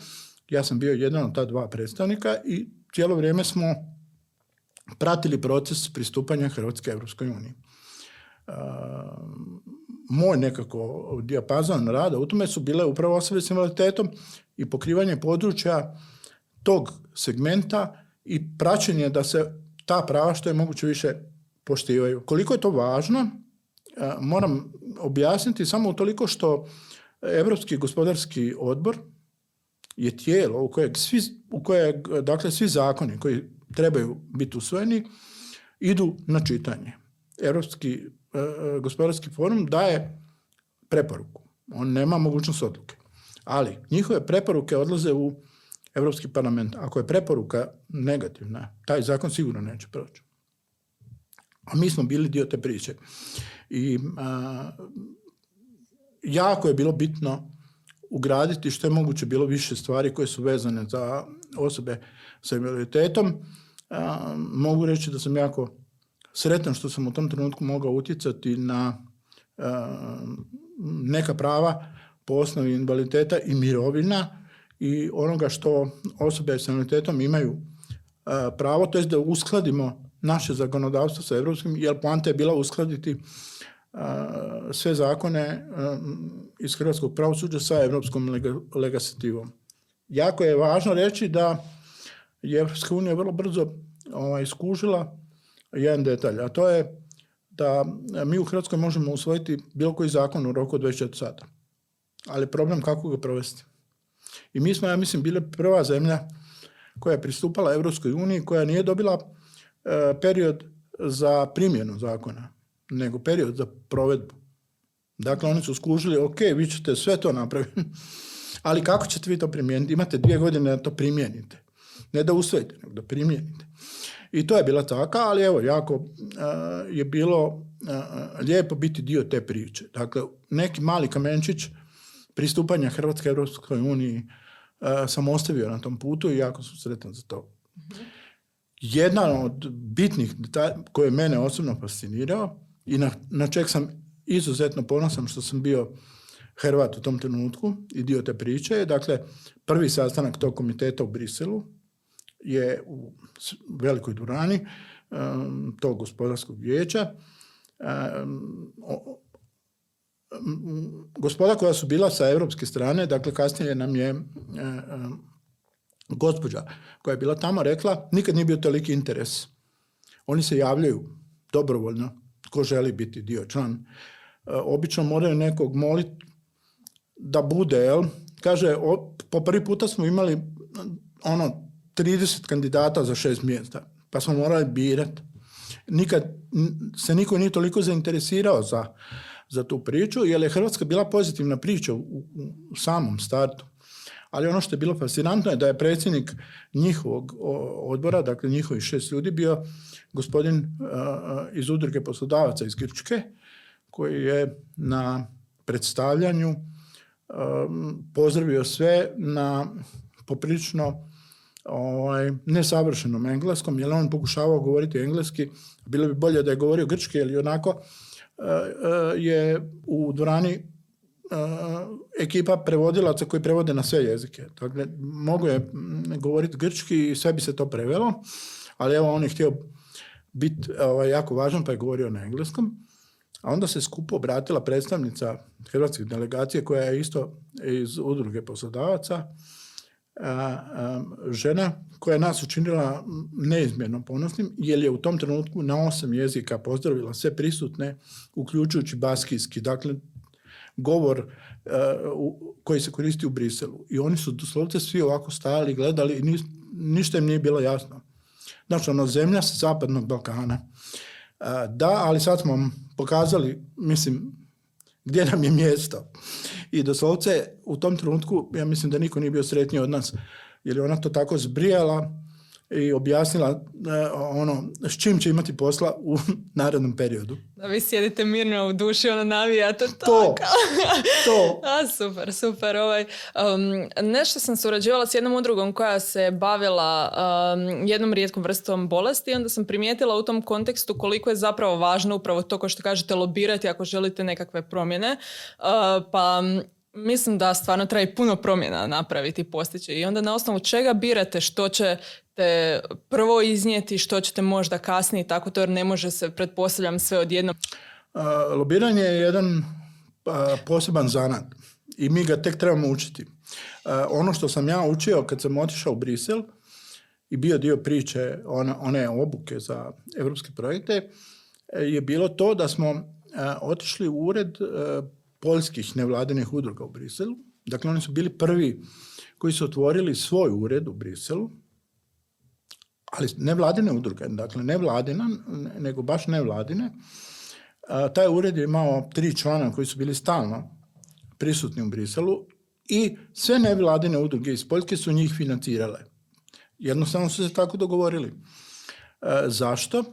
Ja sam bio jedan od ta dva predstavnika i cijelo vrijeme smo pratili proces pristupanja Hrvatske Europskoj uniji moj nekako dijapazon rada u tome su bile upravo osobe s invaliditetom i pokrivanje područja tog segmenta i praćenje da se ta prava što je moguće više poštivaju. Koliko je to važno, moram objasniti samo toliko što Europski gospodarski odbor je tijelo u kojeg svi, u kojeg, dakle, svi zakoni koji trebaju biti usvojeni idu na čitanje. Europski E, e, gospodarski forum daje preporuku. On nema mogućnost odluke. Ali njihove preporuke odlaze u Europski parlament. Ako je preporuka negativna, taj zakon sigurno neće proći. A mi smo bili dio te priče. I jako je bilo bitno ugraditi što je moguće bilo više stvari koje su vezane za osobe sa invaliditetom. mogu reći da sam jako sretan što sam u tom trenutku mogao utjecati na e, neka prava po osnovi invaliditeta i mirovina i onoga što osobe s invaliditetom imaju e, pravo, to je da uskladimo naše zakonodavstvo sa europskim, jer poanta je bila uskladiti e, sve zakone iz hrvatskog pravosuđa sa europskom legislativom. Jako je važno reći da je Evropska unija vrlo brzo ovaj, skužila jedan detalj, a to je da mi u Hrvatskoj možemo usvojiti bilo koji zakon u roku od 24 sata. Ali problem kako ga provesti. I mi smo, ja mislim, bili prva zemlja koja je pristupala Europskoj uniji, koja nije dobila e, period za primjenu zakona, nego period za provedbu. Dakle, oni su skužili, ok, vi ćete sve to napraviti, ali kako ćete vi to primijeniti? Imate dvije godine da to primijenite. Ne da usvojite, nego da primijenite. I to je bila taka, ali evo, jako je bilo lijepo biti dio te priče. Dakle, neki mali kamenčić pristupanja Hrvatske Europskoj uniji sam ostavio na tom putu i jako sam sretan za to. Jedan od bitnih detalja koji je mene osobno fascinirao i na, na čeg sam izuzetno ponosan što sam bio Hrvat u tom trenutku i dio te priče je, dakle, prvi sastanak tog komiteta u Briselu je u velikoj durani um, tog gospodarskog vijeća. Um, gospoda koja su bila sa europske strane, dakle kasnije nam je um, gospođa koja je bila tamo rekla, nikad nije bio toliki interes. Oni se javljaju dobrovoljno, ko želi biti dio član. E, obično moraju nekog moliti da bude, jel? Kaže, po prvi puta smo imali ono 30 kandidata za šest mjesta, pa smo morali birati. Nikad se niko nije toliko zainteresirao za, za tu priču, jer je Hrvatska bila pozitivna priča u, u samom startu. Ali ono što je bilo fascinantno je da je predsjednik njihovog odbora, dakle njihovih šest ljudi, bio gospodin iz udruge poslodavaca iz Grčke, koji je na predstavljanju pozdravio sve na poprilično ovaj, nesavršenom engleskom, jer on pokušavao govoriti engleski, bilo bi bolje da je govorio grčki, jer onako je u dvorani ekipa prevodilaca koji prevode na sve jezike. Dakle, mogu je govoriti grčki i sve bi se to prevelo, ali evo on je htio biti ovaj, jako važan pa je govorio na engleskom. A onda se skupo obratila predstavnica hrvatske delegacije koja je isto iz udruge poslodavaca, žena koja je nas učinila neizmjerno ponosnim, jer je u tom trenutku na osam jezika pozdravila sve prisutne, uključujući baskijski. Dakle, govor koji se koristi u Briselu. I oni su doslovce svi ovako stajali, gledali i ništa im nije bilo jasno. Znači, ono, zemlja sa zapadnog Balkana. Da, ali sad smo pokazali, mislim, gdje nam je mjesto. I doslovce u tom trenutku, ja mislim da niko nije bio sretniji od nas, jer je ona to tako zbrijala i objasnila e, ono s čim će imati posla u narednom periodu. Da vi sjedite mirno u duši, ono navijate to. To, to. A, super, super. Ovaj, um, nešto sam surađivala s jednom udrugom koja se bavila um, jednom rijetkom vrstom bolesti i onda sam primijetila u tom kontekstu koliko je zapravo važno upravo to ko što kažete lobirati ako želite nekakve promjene. Uh, pa mislim da stvarno treba i puno promjena napraviti i postići. I onda na osnovu čega birate što ćete prvo iznijeti, što ćete možda kasnije, tako to jer ne može se, pretpostavljam, sve odjednom. Lobiranje je jedan poseban zanat i mi ga tek trebamo učiti. ono što sam ja učio kad sam otišao u Brisel i bio dio priče one, one obuke za europske projekte, je bilo to da smo otišli u ured poljskih nevladinih udruga u Briselu. Dakle, oni su bili prvi koji su otvorili svoj ured u Briselu, ali nevladine udruge, dakle ne vladina, nego baš nevladine. A, taj ured je imao tri člana koji su bili stalno prisutni u Briselu i sve nevladine udruge iz Poljske su njih financirale. Jednostavno su se tako dogovorili. zašto?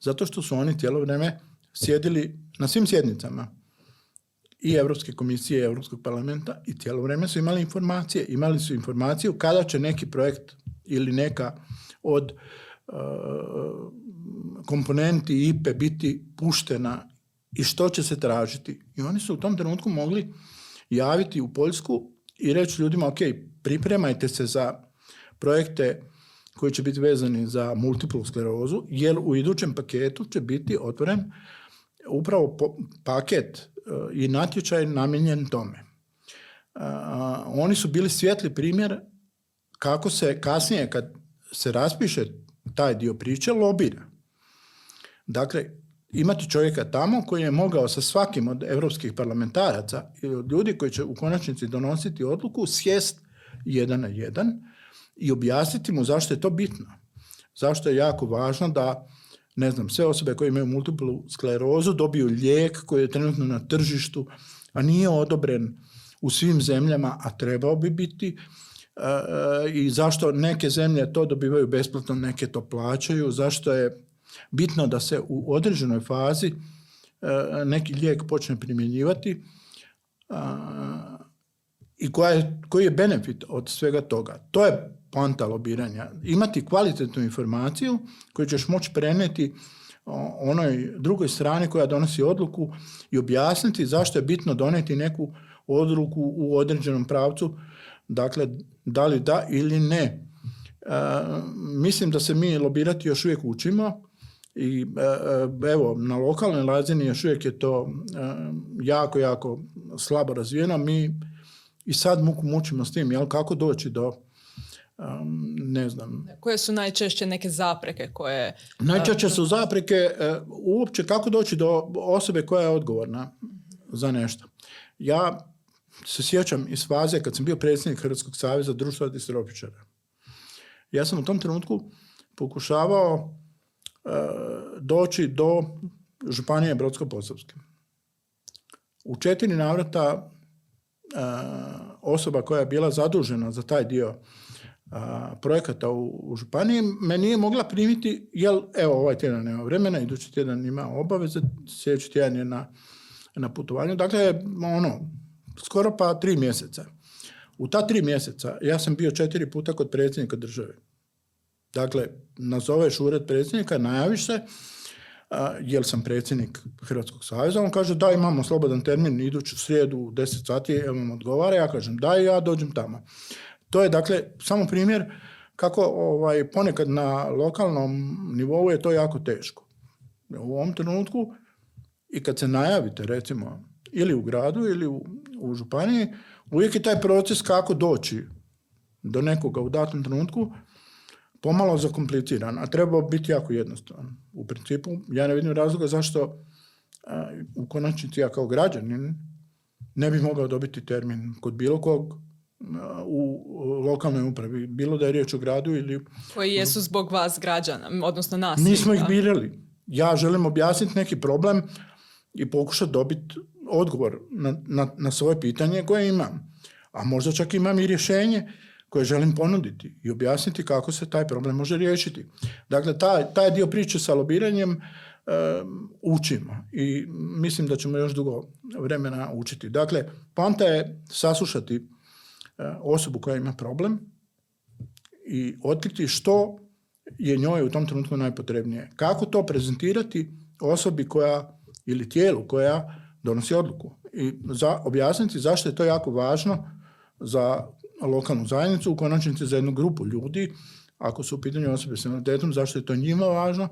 Zato što su oni cijelo vrijeme sjedili na svim sjednicama i Europske komisije i Europskog parlamenta i cijelo vrijeme su imali informacije. Imali su informaciju kada će neki projekt ili neka od uh, komponenti IPE biti puštena i što će se tražiti. I oni su u tom trenutku mogli javiti u Poljsku i reći ljudima, ok, pripremajte se za projekte koji će biti vezani za multiplu sklerozu, jer u idućem paketu će biti otvoren upravo paket i natječaj namijenjen tome. Oni su bili svijetli primjer kako se kasnije kad se raspiše taj dio priče lobira. Dakle, imati čovjeka tamo koji je mogao sa svakim od europskih parlamentaraca ili od ljudi koji će u konačnici donositi odluku sjest jedan na jedan i objasniti mu zašto je to bitno. zašto je jako važno da ne znam, sve osobe koje imaju multiplu sklerozu dobiju lijek koji je trenutno na tržištu, a nije odobren u svim zemljama, a trebao bi biti, i zašto neke zemlje to dobivaju besplatno, neke to plaćaju, zašto je bitno da se u određenoj fazi e, neki lijek počne primjenjivati i koja je, koji je benefit od svega toga. To je poanta lobiranja. Imati kvalitetnu informaciju koju ćeš moći preneti onoj drugoj strani koja donosi odluku i objasniti zašto je bitno doneti neku odluku u određenom pravcu, dakle da li da ili ne. E, mislim da se mi lobirati još uvijek učimo i e, e, evo na lokalnoj razini još uvijek je to jako, jako slabo razvijeno. Mi i sad muku mučimo s tim, jel, kako doći do ne znam. Koje su najčešće neke zapreke koje... Najčešće su zapreke e, uopće kako doći do osobe koja je odgovorna za nešto. Ja se sjećam iz faze kad sam bio predsjednik Hrvatskog saveza društva distrofičara. Ja sam u tom trenutku pokušavao e, doći do Županije Brodsko-Posavske. U četiri navrata e, osoba koja je bila zadužena za taj dio projekata u, u županiji me nije mogla primiti, jer evo ovaj tjedan nema vremena, idući tjedan ima obaveze, sljedeći tjedan je na, na putovanju. Dakle, ono, skoro pa tri mjeseca. U ta tri mjeseca ja sam bio četiri puta kod predsjednika države. Dakle, nazoveš ured predsjednika, najaviš se, jel sam predsjednik Hrvatskog saveza, on kaže da imamo slobodan termin iduću srijedu u 10 sati, evo vam odgovara, ja kažem da ja dođem tamo. To je dakle samo primjer kako ovaj, ponekad na lokalnom nivou je to jako teško. U ovom trenutku i kad se najavite recimo ili u gradu ili u, u županiji, uvijek je taj proces kako doći do nekoga u datom trenutku pomalo zakompliciran, a treba biti jako jednostavan. U principu, ja ne vidim razloga zašto u konačnici ja kao građanin ne bih mogao dobiti termin kod bilo kog u lokalnoj upravi, bilo da je riječ o gradu ili... Koji jesu zbog vas građana, odnosno nas. Nismo ih birali. Ja želim objasniti neki problem i pokušati dobiti odgovor na, na, na svoje pitanje koje imam. A možda čak imam i rješenje koje želim ponuditi i objasniti kako se taj problem može riješiti. Dakle, taj, taj dio priče sa lobiranjem učimo i mislim da ćemo još dugo vremena učiti. Dakle, panta je saslušati E, osobu koja ima problem i otkriti što je njoj u tom trenutku najpotrebnije. Kako to prezentirati osobi koja ili tijelu koja donosi odluku i za, objasniti zašto je to jako važno za lokalnu zajednicu, u konačnici za jednu grupu ljudi, ako su u pitanju osobe s invaliditetom, zašto je to njima važno,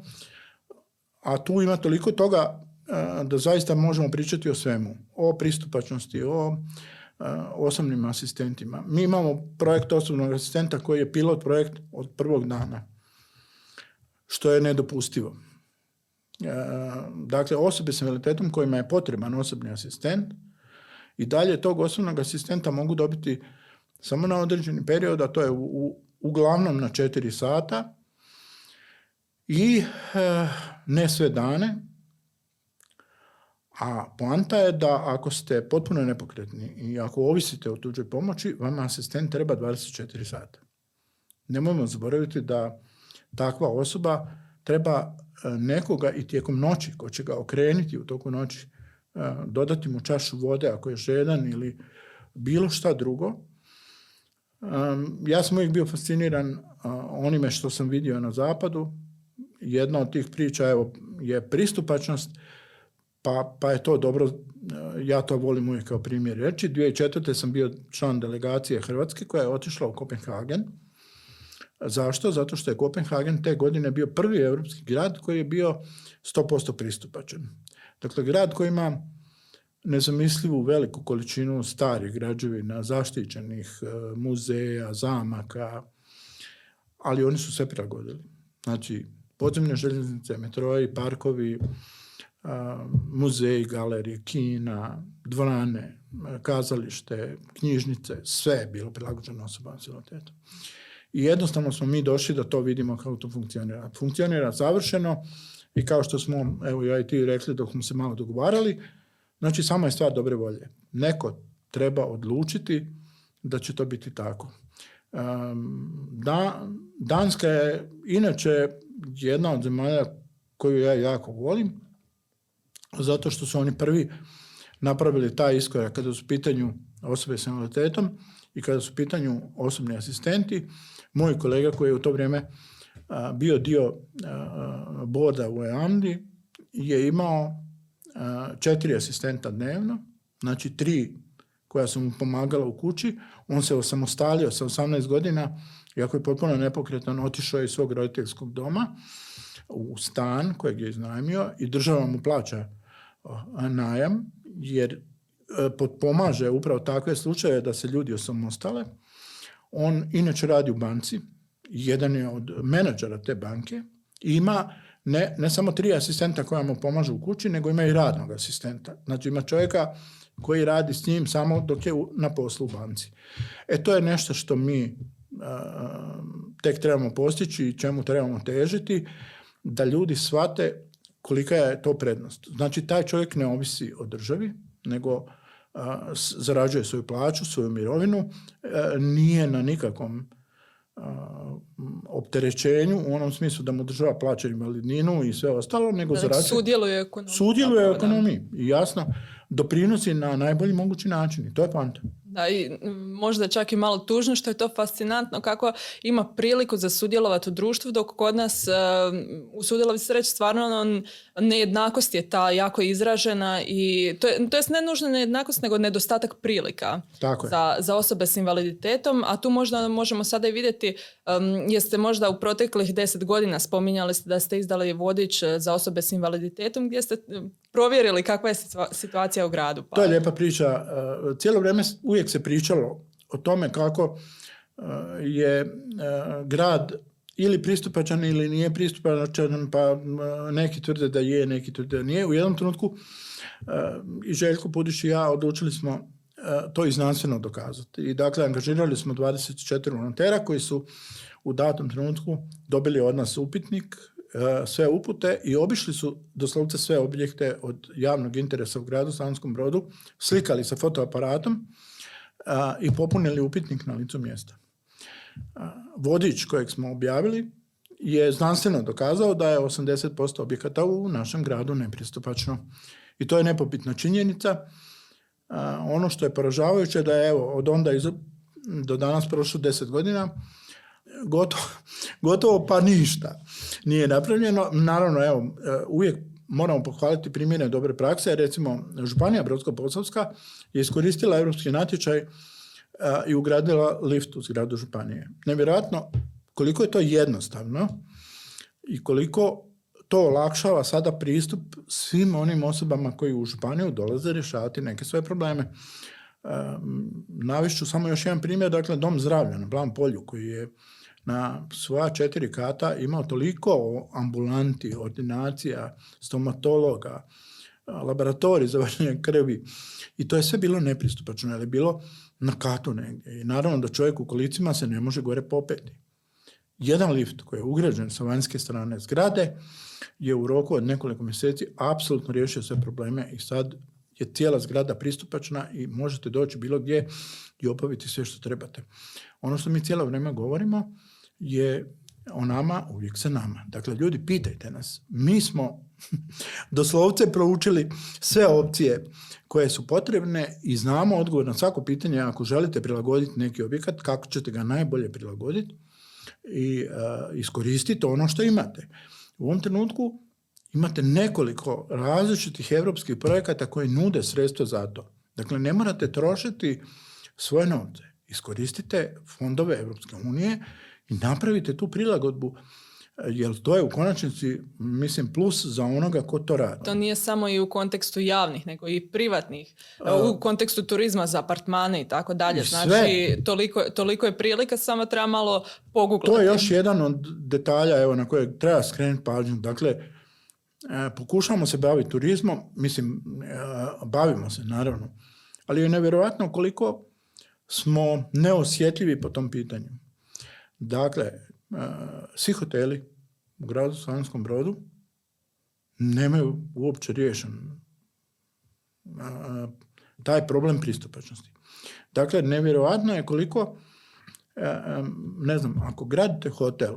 a tu ima toliko toga e, da zaista možemo pričati o svemu, o pristupačnosti, o osobnim asistentima. Mi imamo projekt osobnog asistenta koji je pilot projekt od prvog dana, što je nedopustivo. Dakle, osobe s invaliditetom kojima je potreban osobni asistent i dalje tog osobnog asistenta mogu dobiti samo na određeni period, a to je u, uglavnom na četiri sata i e, ne sve dane, a poanta je da ako ste potpuno nepokretni i ako ovisite o tuđoj pomoći, vama asistent treba 24 sata. Nemojmo zaboraviti da takva osoba treba nekoga i tijekom noći ko će ga okrenuti u toku noći, e, dodati mu čašu vode ako je žedan ili bilo šta drugo. E, ja sam uvijek bio fasciniran onime što sam vidio na zapadu. Jedna od tih priča evo, je pristupačnost pa, pa je to dobro, ja to volim uvijek kao primjer reći. 2004. sam bio član delegacije Hrvatske koja je otišla u Kopenhagen. Zašto? Zato što je Kopenhagen te godine bio prvi europski grad koji je bio 100% pristupačan. Dakle, grad koji ima nezamislivu veliku količinu starih građevina, zaštićenih e, muzeja, zamaka, ali oni su sve prilagodili. Znači, podzemne željeznice, metroji, parkovi, muzeji, galerije, kina, dvorane, kazalište, knjižnice, sve je bilo prilagođeno osobama s invaliditetom. I jednostavno smo mi došli da to vidimo kako to funkcionira. Funkcionira savršeno i kao što smo, evo ja i ti rekli dok smo se malo dogovarali, znači samo je stvar dobre volje. Neko treba odlučiti da će to biti tako. da, Danska je inače jedna od zemalja koju ja jako volim, zato što su oni prvi napravili taj iskorak kada su u pitanju osobe s invaliditetom i kada su u pitanju osobni asistenti. Moj kolega koji je u to vrijeme bio dio borda u EAMDI je imao četiri asistenta dnevno, znači tri koja su mu pomagala u kući. On se osamostalio sa 18 godina, iako je potpuno nepokretan, otišao iz svog roditeljskog doma u stan kojeg je iznajmio i država mu plaća najam, jer potpomaže upravo takve slučaje da se ljudi osamostale. On inače radi u banci, jedan je od menadžera te banke i ima ne, ne samo tri asistenta koja mu pomažu u kući, nego ima i radnog asistenta. Znači ima čovjeka koji radi s njim samo dok je na poslu u banci. E to je nešto što mi tek trebamo postići i čemu trebamo težiti, da ljudi shvate kolika je to prednost. Znači taj čovjek ne ovisi o državi, nego zarađuje svoju plaću, svoju mirovinu, e, nije na nikakvom opterećenju u onom smislu da mu država plaća invalidninu i sve ostalo, nego zarađuje... Sudjeluje u ekonomiji. Sudjeluje u ekonomiji. I jasno, doprinosi na najbolji mogući način. I to je panta. Da, i možda čak i malo tužno što je to fascinantno kako ima priliku za sudjelovati u društvu dok kod nas uh, usudila bi se reći stvarno ono, nejednakost je ta jako izražena i to je, to jest ne nužno nejednakost nego nedostatak prilika za, za osobe s invaliditetom a tu možda možemo sada i vidjeti um, jeste možda u proteklih deset godina spominjali ste da ste izdali vodič e, za osobe s invaliditetom gdje ste provjerili kakva je situacija u gradu. Pa. To je lijepa priča. E, cijelo vrijeme uvijek se pričalo o tome kako e, je e, grad ili pristupačan ili nije pristupačan, pa neki tvrde da je, neki tvrde da nije. U jednom trenutku i Željko Pudiš i ja odlučili smo to i znanstveno dokazati. I dakle, angažirali smo 24 volontera koji su u datom trenutku dobili od nas upitnik E, sve upute i obišli su doslovce sve objekte od javnog interesa u gradu Slavonskom brodu, slikali sa fotoaparatom i popunili upitnik na licu mjesta. Vodič kojeg smo objavili je znanstveno dokazao da je 80% objekata u našem gradu nepristupačno. I to je nepopitna činjenica. Ono što je poražavajuće da je evo, od onda do danas prošlo 10 godina, gotovo, gotovo pa ništa nije napravljeno. Naravno, evo, e, uvijek moramo pohvaliti primjene dobre prakse. Recimo, Županija Brodsko-Posavska je iskoristila europski natječaj e, i ugradila lift u zgradu Županije. Nevjerojatno koliko je to jednostavno i koliko to olakšava sada pristup svim onim osobama koji u Županiju dolaze rješavati neke svoje probleme. E, Navišću samo još jedan primjer, dakle Dom zdravlja na Blam polju koji je na svoja četiri kata imao toliko ambulanti, ordinacija, stomatologa, laboratorij za vađenje krvi i to je sve bilo nepristupačno, je bilo na katu negdje. I naravno da čovjek u kolicima se ne može gore popeti. Jedan lift koji je ugrađen sa vanjske strane zgrade je u roku od nekoliko mjeseci apsolutno riješio sve probleme i sad je cijela zgrada pristupačna i možete doći bilo gdje i opaviti sve što trebate. Ono što mi cijelo vrijeme govorimo je o nama, uvijek se nama. Dakle, ljudi, pitajte nas. Mi smo doslovce proučili sve opcije koje su potrebne i znamo odgovor na svako pitanje ako želite prilagoditi neki objekat, kako ćete ga najbolje prilagoditi i uh, iskoristiti ono što imate. U ovom trenutku imate nekoliko različitih europskih projekata koji nude sredstva za to. Dakle, ne morate trošiti svoje novce. Iskoristite fondove Europske unije i napravite tu prilagodbu jer to je u konačnici, mislim, plus za onoga ko to radi. To nije samo i u kontekstu javnih, nego i privatnih. u kontekstu turizma za apartmane i tako dalje. Znači, toliko, toliko je prilika, samo treba malo poguglati. To je još jedan od detalja evo, na koje treba skrenuti pažnju. Dakle, e, pokušamo se baviti turizmom, mislim, e, bavimo se, naravno. Ali je nevjerojatno koliko smo neosjetljivi po tom pitanju. Dakle, svi hoteli u gradu Slavonskom brodu nemaju uopće riješen e, taj problem pristupačnosti. Dakle, nevjerojatno je koliko, e, ne znam, ako gradite hotel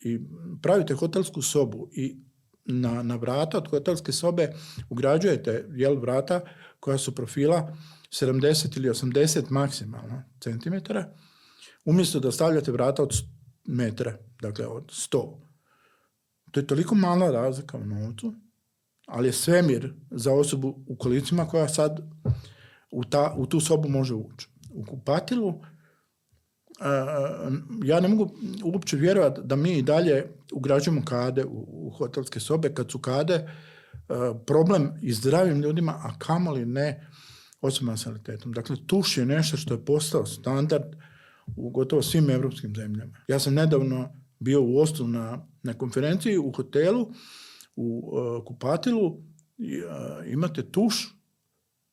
i pravite hotelsku sobu i na, na vrata od hotelske sobe ugrađujete jel, vrata koja su profila 70 ili 80 maksimalno centimetara, umjesto da stavljate vrata od metra, dakle od 100. To je toliko mala razlika u novcu, ali je svemir za osobu u kolicima koja sad u, ta, u tu sobu može ući. U kupatilu ja ne mogu uopće vjerovati da mi i dalje ugrađujemo kade u, hotelske sobe kad su kade problem i zdravim ljudima, a kamoli ne osobama s. Dakle, tuš je nešto što je postao standard u gotovo svim europskim zemljama. Ja sam nedavno bio u Ostu na, na konferenciji u hotelu u kupatilu imate tuš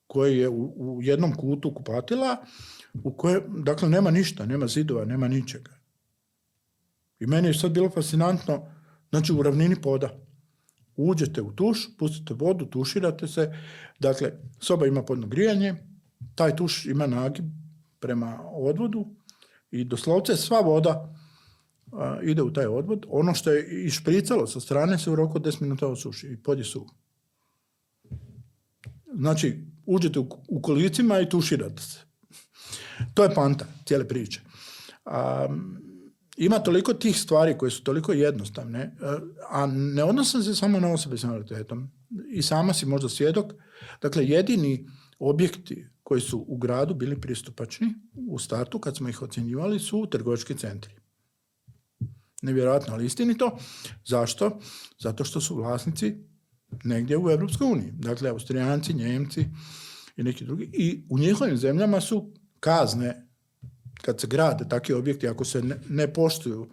koji je u, u jednom kutu kupatila u koje, dakle, nema ništa, nema zidova, nema ničega. I meni je sad bilo fascinantno, znači u ravnini poda. Uđete u tuš, pustite vodu, tuširate se, dakle, soba ima podno grijanje, taj tuš ima nagib prema odvodu i doslovce sva voda ide u taj odvod. Ono što je išpricalo sa strane se u roku od 10 minuta osuši i pod je suh. Znači, uđete u, u kolicima i tuširate se. To je panta cijele priče. A, ima toliko tih stvari koje su toliko jednostavne, a ne odnose se samo na osobe s invaliditetom. I sama si možda svjedok. Dakle, jedini objekti koji su u gradu bili pristupačni u startu, kad smo ih ocjenjivali, su trgovački centri. Nevjerojatno, ali istinito. Zašto? Zato što su vlasnici negdje u Europskoj uniji. Dakle, Austrijanci, Njemci i neki drugi. I u njihovim zemljama su kazne kad se grade takvi objekti, ako se ne, ne poštuju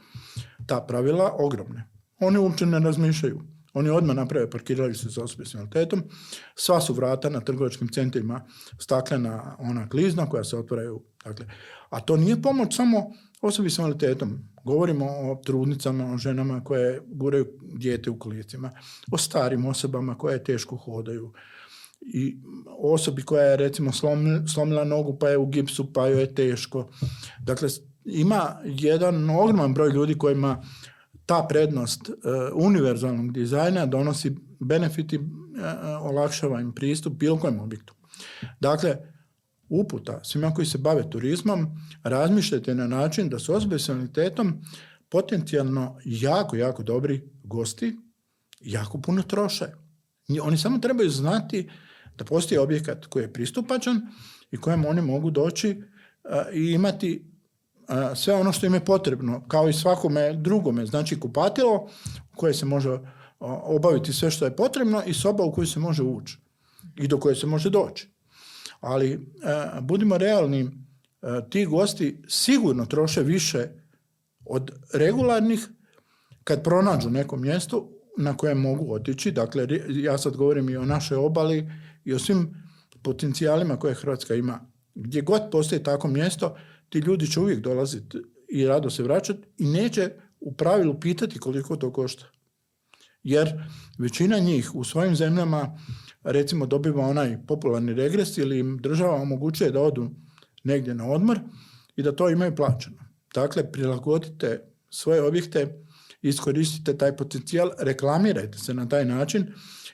ta pravila, ogromne. Oni uopće ne razmišljaju. Oni odmah naprave parkiralište za osobe s invaliditetom. Sva su vrata na trgovačkim centrima staklena ona klizna koja se otvaraju. Dakle, a to nije pomoć samo osobi s invaliditetom. Govorimo o trudnicama, o ženama koje guraju dijete u kolicima, o starim osobama koje teško hodaju, i osobi koja je recimo slomila nogu pa je u gipsu pa joj je teško. Dakle, ima jedan ogroman broj ljudi kojima ta prednost uh, univerzalnog dizajna donosi benefiti, uh, olakšava im pristup bilo kojem objektu. Dakle, uputa svima koji se bave turizmom, razmišljajte na način da su osobe s invaliditetom potencijalno jako, jako dobri gosti, jako puno troše. Oni samo trebaju znati da postoji objekat koji je pristupačan i kojem oni mogu doći i imati sve ono što im je potrebno, kao i svakome drugome. Znači kupatilo u koje se može obaviti sve što je potrebno i soba u koju se može ući i do koje se može doći. Ali budimo realni, ti gosti sigurno troše više od regularnih kad pronađu neko mjesto na koje mogu otići. Dakle, ja sad govorim i o našoj obali i o svim potencijalima koje Hrvatska ima. Gdje god postoji tako mjesto, ti ljudi će uvijek dolaziti i rado se vraćati i neće u pravilu pitati koliko to košta. Jer većina njih u svojim zemljama recimo dobiva onaj popularni regres ili im država omogućuje da odu negdje na odmor i da to imaju plaćeno. Dakle, prilagodite svoje objekte, iskoristite taj potencijal, reklamirajte se na taj način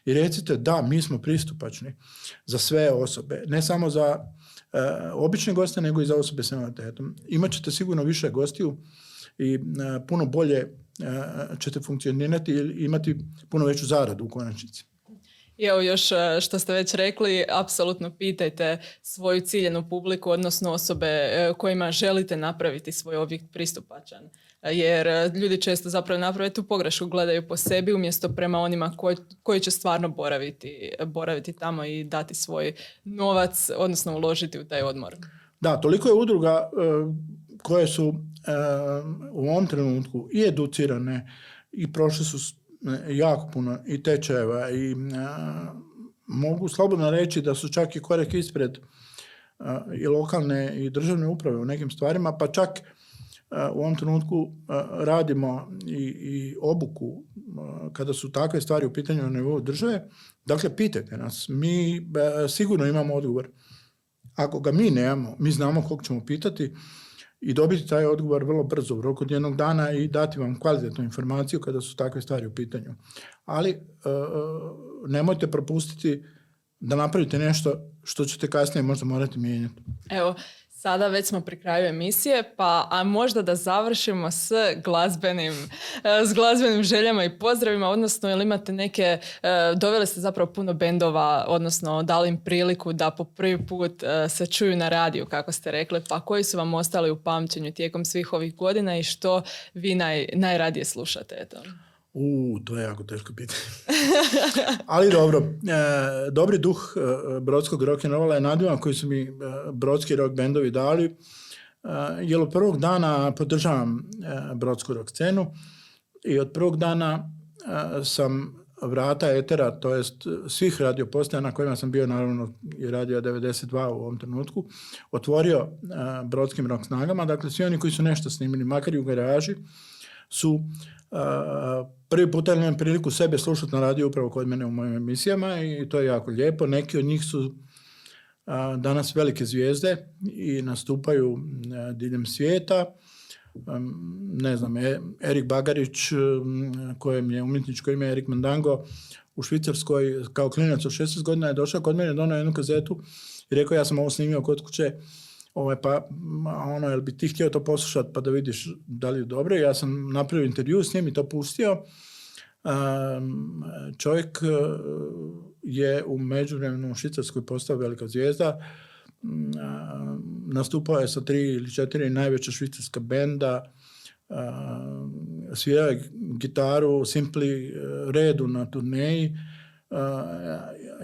i recite da, mi smo pristupačni za sve osobe, ne samo za obične goste, nego i za osobe s invaliditetom. Imat sigurno više gostiju i e, puno bolje e, ćete funkcionirati i imati puno veću zaradu u konačnici. I evo još što ste već rekli, apsolutno pitajte svoju ciljenu publiku, odnosno osobe kojima želite napraviti svoj objekt pristupačan jer e, ljudi često zapravo naprave tu pogrešku, gledaju po sebi umjesto prema onima koji, koji će stvarno boraviti, boraviti tamo i dati svoj novac, odnosno uložiti u taj odmor. Da, toliko je udruga e, koje su e, u ovom trenutku i educirane i prošle su jako puno i tečajeva i mogu slobodno reći da su čak i korek ispred i lokalne i državne uprave u nekim stvarima, pa čak u ovom trenutku radimo i, i obuku kada su takve stvari u pitanju na nivou države. Dakle, pitajte nas. Mi sigurno imamo odgovor. Ako ga mi nemamo, mi znamo kog ćemo pitati i dobiti taj odgovor vrlo brzo, u roku jednog dana i dati vam kvalitetnu informaciju kada su takve stvari u pitanju. Ali nemojte propustiti da napravite nešto što ćete kasnije možda morati mijenjati. Evo, Sada već smo pri kraju emisije, pa a možda da završimo s glazbenim, e, s glazbenim željama i pozdravima, odnosno jel imate neke, e, doveli ste zapravo puno bendova, odnosno dali im priliku da po prvi put e, se čuju na radiju, kako ste rekli, pa koji su vam ostali u pamćenju tijekom svih ovih godina i što vi naj, najradije slušate? Eto. U, to je jako teško pitanje. Ali dobro, e, dobri duh e, brodskog rock and je nadivan koji su mi e, brodski rock bendovi dali. E, jer od prvog dana podržavam e, brodsku rock scenu i od prvog dana e, sam vrata etera, to jest svih radio postaja na kojima sam bio, naravno i radio 92 u ovom trenutku, otvorio brodskim rock snagama. Dakle, svi oni koji su nešto snimili, makar i u garaži, su prvi puta imam priliku sebe slušati na radiju upravo kod mene u mojim emisijama i to je jako lijepo. Neki od njih su danas velike zvijezde i nastupaju diljem svijeta. Ne znam, e, Erik Bagarić, kojem je umjetničko ime Erik Mandango, u Švicarskoj kao klinac od 16 godina je došao kod mene, donao jednu kazetu i rekao ja sam ovo snimio kod kuće ovaj, pa ono, jel bi ti htio to poslušati pa da vidiš da li je dobro. Ja sam napravio intervju s njim i to pustio. Um, čovjek e, je u međuvremenu u Švicarskoj postao velika zvijezda. Um, nastupao je sa tri ili četiri najveća švicarska benda. Um, svirao je gitaru Simpli redu na turneji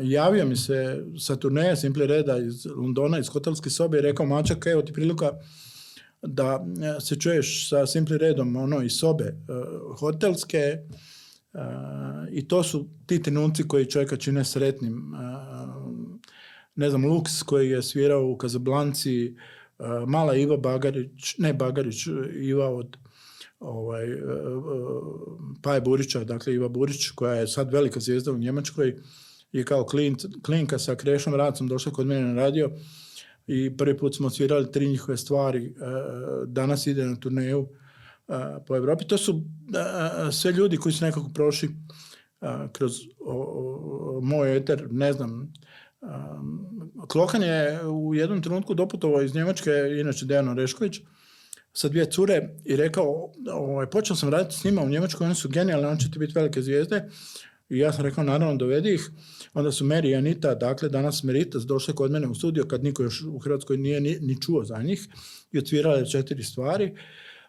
javio mi se sa turneja Simple Reda iz Londona, iz hotelske sobe i rekao, mačak, evo ti prilika da e, se čuješ sa Simple Redom ono, iz sobe uh, hotelske uh, i to su ti trenuci koji čovjeka čine sretnim. ne znam, Lux koji je svirao u Kazablanci, Mala Iva Bagarić, ne Bagarić, Iva od ovaj, Paje Burića, dakle Iva Burić, koja je sad velika zvijezda u Njemačkoj, i kao klinka sa Krešom Racom došla kod mene na radio i prvi put smo svirali tri njihove stvari. E, danas ide na turneju e, po Europi. To su e, sve ljudi koji su nekako prošli kroz moj eter, ne znam, Klokan je u jednom trenutku doputovao iz Njemačke, inače Dejan Orešković, sa dvije cure i rekao, ovaj, počeo sam raditi s njima u Njemačkoj, oni su genijalni, oni će ti biti velike zvijezde. I ja sam rekao, naravno, dovedi ih. Onda su Mary i Anita, dakle, danas Meritas, došle kod mene u studio kad niko još u Hrvatskoj nije ni, ni čuo za njih i otvirale četiri stvari.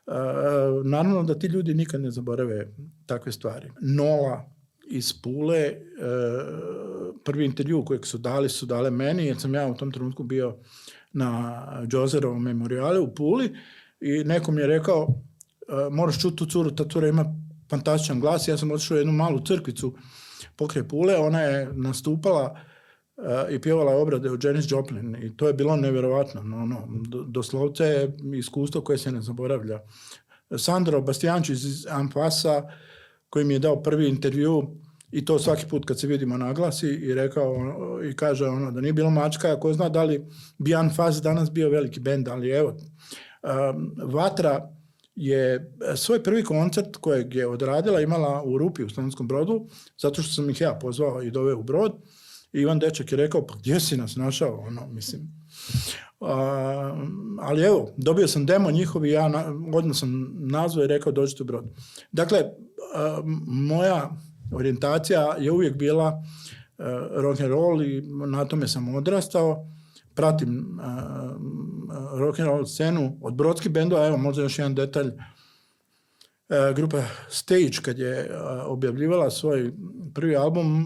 Uh, naravno da ti ljudi nikad ne zaborave takve stvari. Nola iz Pule, uh, prvi intervju kojeg su dali su dale meni, jer sam ja u tom trenutku bio na Džozerovom memoriale u Puli i neko mi je rekao, uh, moraš čuti tu curu, ta cura ima fantastičan glas. Ja sam otišao u jednu malu crkvicu pokraj Pule, ona je nastupala uh, i pjevala obrade od Janis Joplin i to je bilo nevjerovatno. No, no, doslovce je iskustvo koje se ne zaboravlja. Sandro Bastijančić iz Ampasa koji mi je dao prvi intervju i to svaki put kad se vidimo naglasi i rekao i kaže ono da nije bilo mačka, ko zna da li bi Anfas danas bio veliki bend, ali evo, um, Vatra je e, svoj prvi koncert kojeg je odradila imala u Rupi u Slavonskom brodu, zato što sam ih ja pozvao i doveo u brod. Ivan Dečak je rekao, pa gdje si nas našao? Ono, mislim. A, ali evo, dobio sam demo njihovi, ja na, odmah sam nazvao i rekao dođite u brod. Dakle, a, moja orijentacija je uvijek bila a, rock and roll i na tome sam odrastao pratim uh, rock and roll scenu od brodskih bendova, evo možda još jedan detalj, uh, grupa Stage kad je uh, objavljivala svoj prvi album,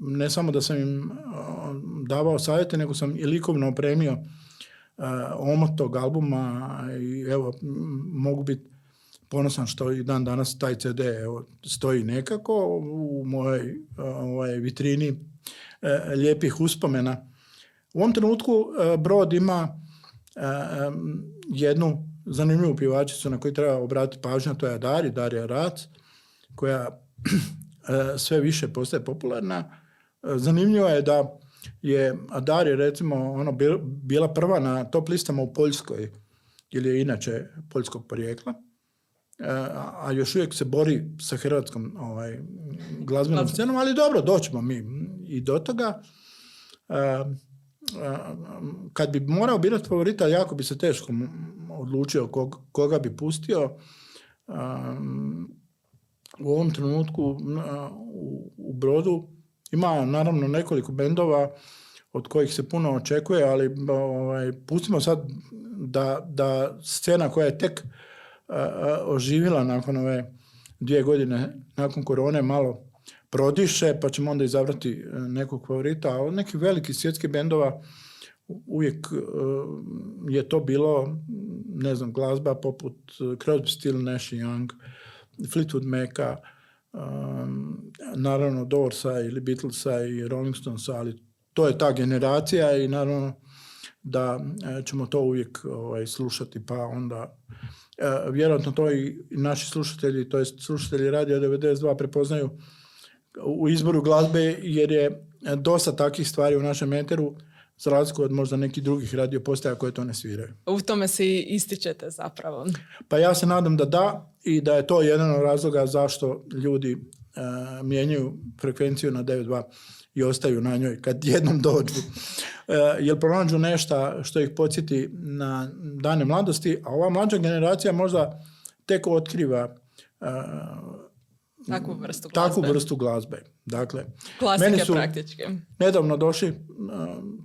ne samo da sam im davao savjete, nego sam i likovno opremio omot tog albuma i evo, mogu biti ponosan što i dan danas taj CD evo, stoji nekako u mojoj ovaj, vitrini lijepih uspomena u ovom trenutku e, brod ima e, jednu zanimljivu pjevačicu na koju treba obratiti pažnju, to je Dari, Darija Rac, koja e, sve više postaje popularna. E, zanimljivo je da je Darija recimo ono bila prva na top listama u Poljskoj, ili je inače poljskog porijekla, a još uvijek se bori sa hrvatskom ovaj, glazbenom scenom, ali dobro, doćemo mi i do toga kad bi morao birati favorita, jako bi se teško odlučio koga bi pustio. U ovom trenutku u Brodu ima naravno nekoliko bendova od kojih se puno očekuje, ali ovaj, pustimo sad da, da scena koja je tek oživila nakon ove dvije godine nakon korone malo prodiše, pa ćemo onda izabrati e, nekog favorita, a od nekih velikih svjetskih bendova uvijek e, je to bilo, ne znam, glazba poput e, Crosby, Still, Nash Young, Fleetwood Maca, naravno Doorsa ili Beatlesa i Rolling Stonesa, ali to je ta generacija i naravno da ćemo to uvijek ovaj, slušati, pa onda vjerojatno to i naši slušatelji, to jest slušatelji Radio 92 prepoznaju u izboru glazbe jer je dosta takvih stvari u našem meteru za razliku od možda nekih drugih radio postaja koje to ne sviraju. U tome se ističete zapravo. Pa ja se nadam da da i da je to jedan od razloga zašto ljudi uh, mijenjaju frekvenciju na 9.2 i ostaju na njoj kad jednom dođu. Uh, jer pronađu nešto što ih podsjeti na dane mladosti, a ova mlađa generacija možda tek otkriva uh, Takvu vrstu glazbe. Takvu vrstu glazbe. Dakle, Klasike meni su praktički. nedavno došli uh,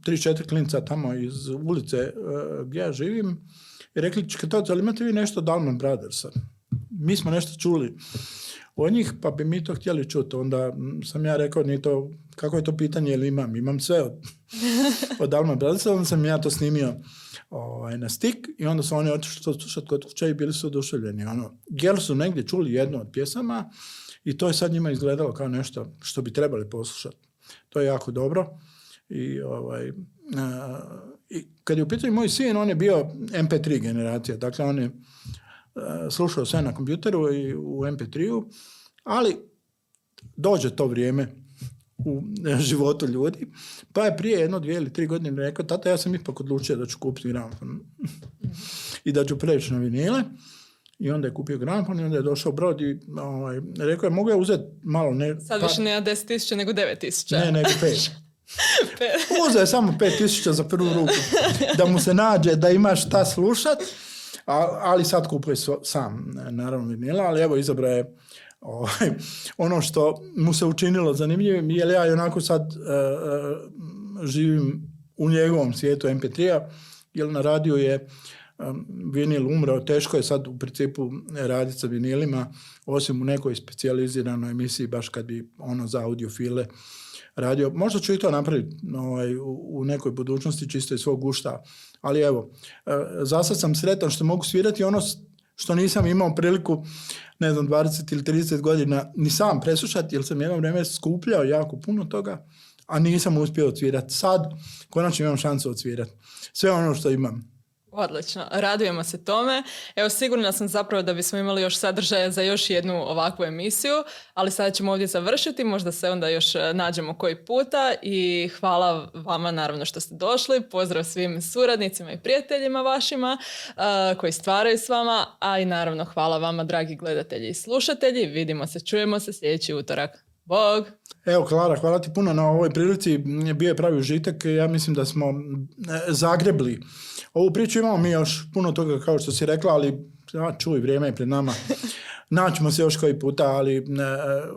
tri, četiri klinca tamo iz ulice uh, gdje ja živim i rekli, čekaj, ali imate vi nešto Dalman Brothersa? Mi smo nešto čuli od njih, pa bi mi to htjeli čuti. Onda sam ja rekao, ni to, kako je to pitanje, ili imam? Imam sve od, od Dalman Brothersa, onda sam ja to snimio ovaj, na stik i onda su oni otišli to slušati kod kuće i bili su oduševljeni. Ono, jel su negdje čuli jednu od pjesama, i to je sad njima izgledalo kao nešto što bi trebali poslušati. To je jako dobro. I, ovaj, i kad je u pitanju moj sin, on je bio MP3 generacija. Dakle, on je slušao sve na kompjuteru i u MP3-u, ali dođe to vrijeme u životu ljudi. Pa je prije jedno, dvije ili tri godine rekao, tata, ja sam ipak odlučio da ću kupiti gramofon i da ću preći na vinile. I onda je kupio gramofon i onda je došao brod i ovaj, rekao je, mogu ja uzeti malo... Ne, Sad više ne 10 tisuća nego 9 tisuća. Ne, nego 5. Uzeo je samo 5 tisuća za prvu ruku. Da mu se nađe, da ima šta slušat. ali sad kupuje sam, naravno vinila, ali evo izabrao je ovaj, ono što mu se učinilo zanimljivim, jer ja onako sad uh, živim u njegovom svijetu MP3-a, jer na radiju je vinil umrao, teško je sad u principu raditi sa vinilima, osim u nekoj specijaliziranoj emisiji, baš kad bi ono za audiofile radio. Možda ću i to napraviti ovaj, u nekoj budućnosti čisto iz svog gušta, ali evo, e, za sad sam sretan što mogu svirati ono što nisam imao priliku, ne znam, 20 ili 30 godina ni sam preslušati, jer sam jedno vrijeme skupljao jako puno toga, a nisam uspio odsvirati. Sad, konačno imam šansu odsvirati. Sve ono što imam. Odlično, radujemo se tome. Evo sigurna sam zapravo da bismo imali još sadržaja za još jednu ovakvu emisiju, ali sada ćemo ovdje završiti, možda se onda još e, nađemo koji puta i hvala vama naravno što ste došli, pozdrav svim suradnicima i prijateljima vašima uh, koji stvaraju s vama, a i naravno hvala vama dragi gledatelji i slušatelji, vidimo se, čujemo se sljedeći utorak. Bog! Evo, Klara, hvala ti puno na ovoj prilici. Bio je pravi užitak. Ja mislim da smo e, zagrebli Ovu priču imamo mi još puno toga kao što si rekla, ali čuj, vrijeme je pred nama. Naćemo se još koji puta, ali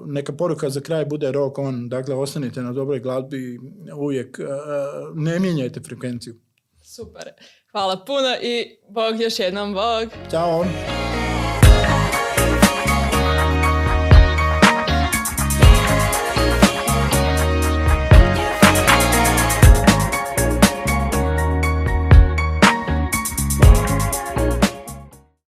neka poruka za kraj bude rock on. Dakle, ostanite na dobroj glazbi, uvijek e, ne mijenjajte frekvenciju. Super. Hvala puno i Bog još jednom, Bog. Ćao.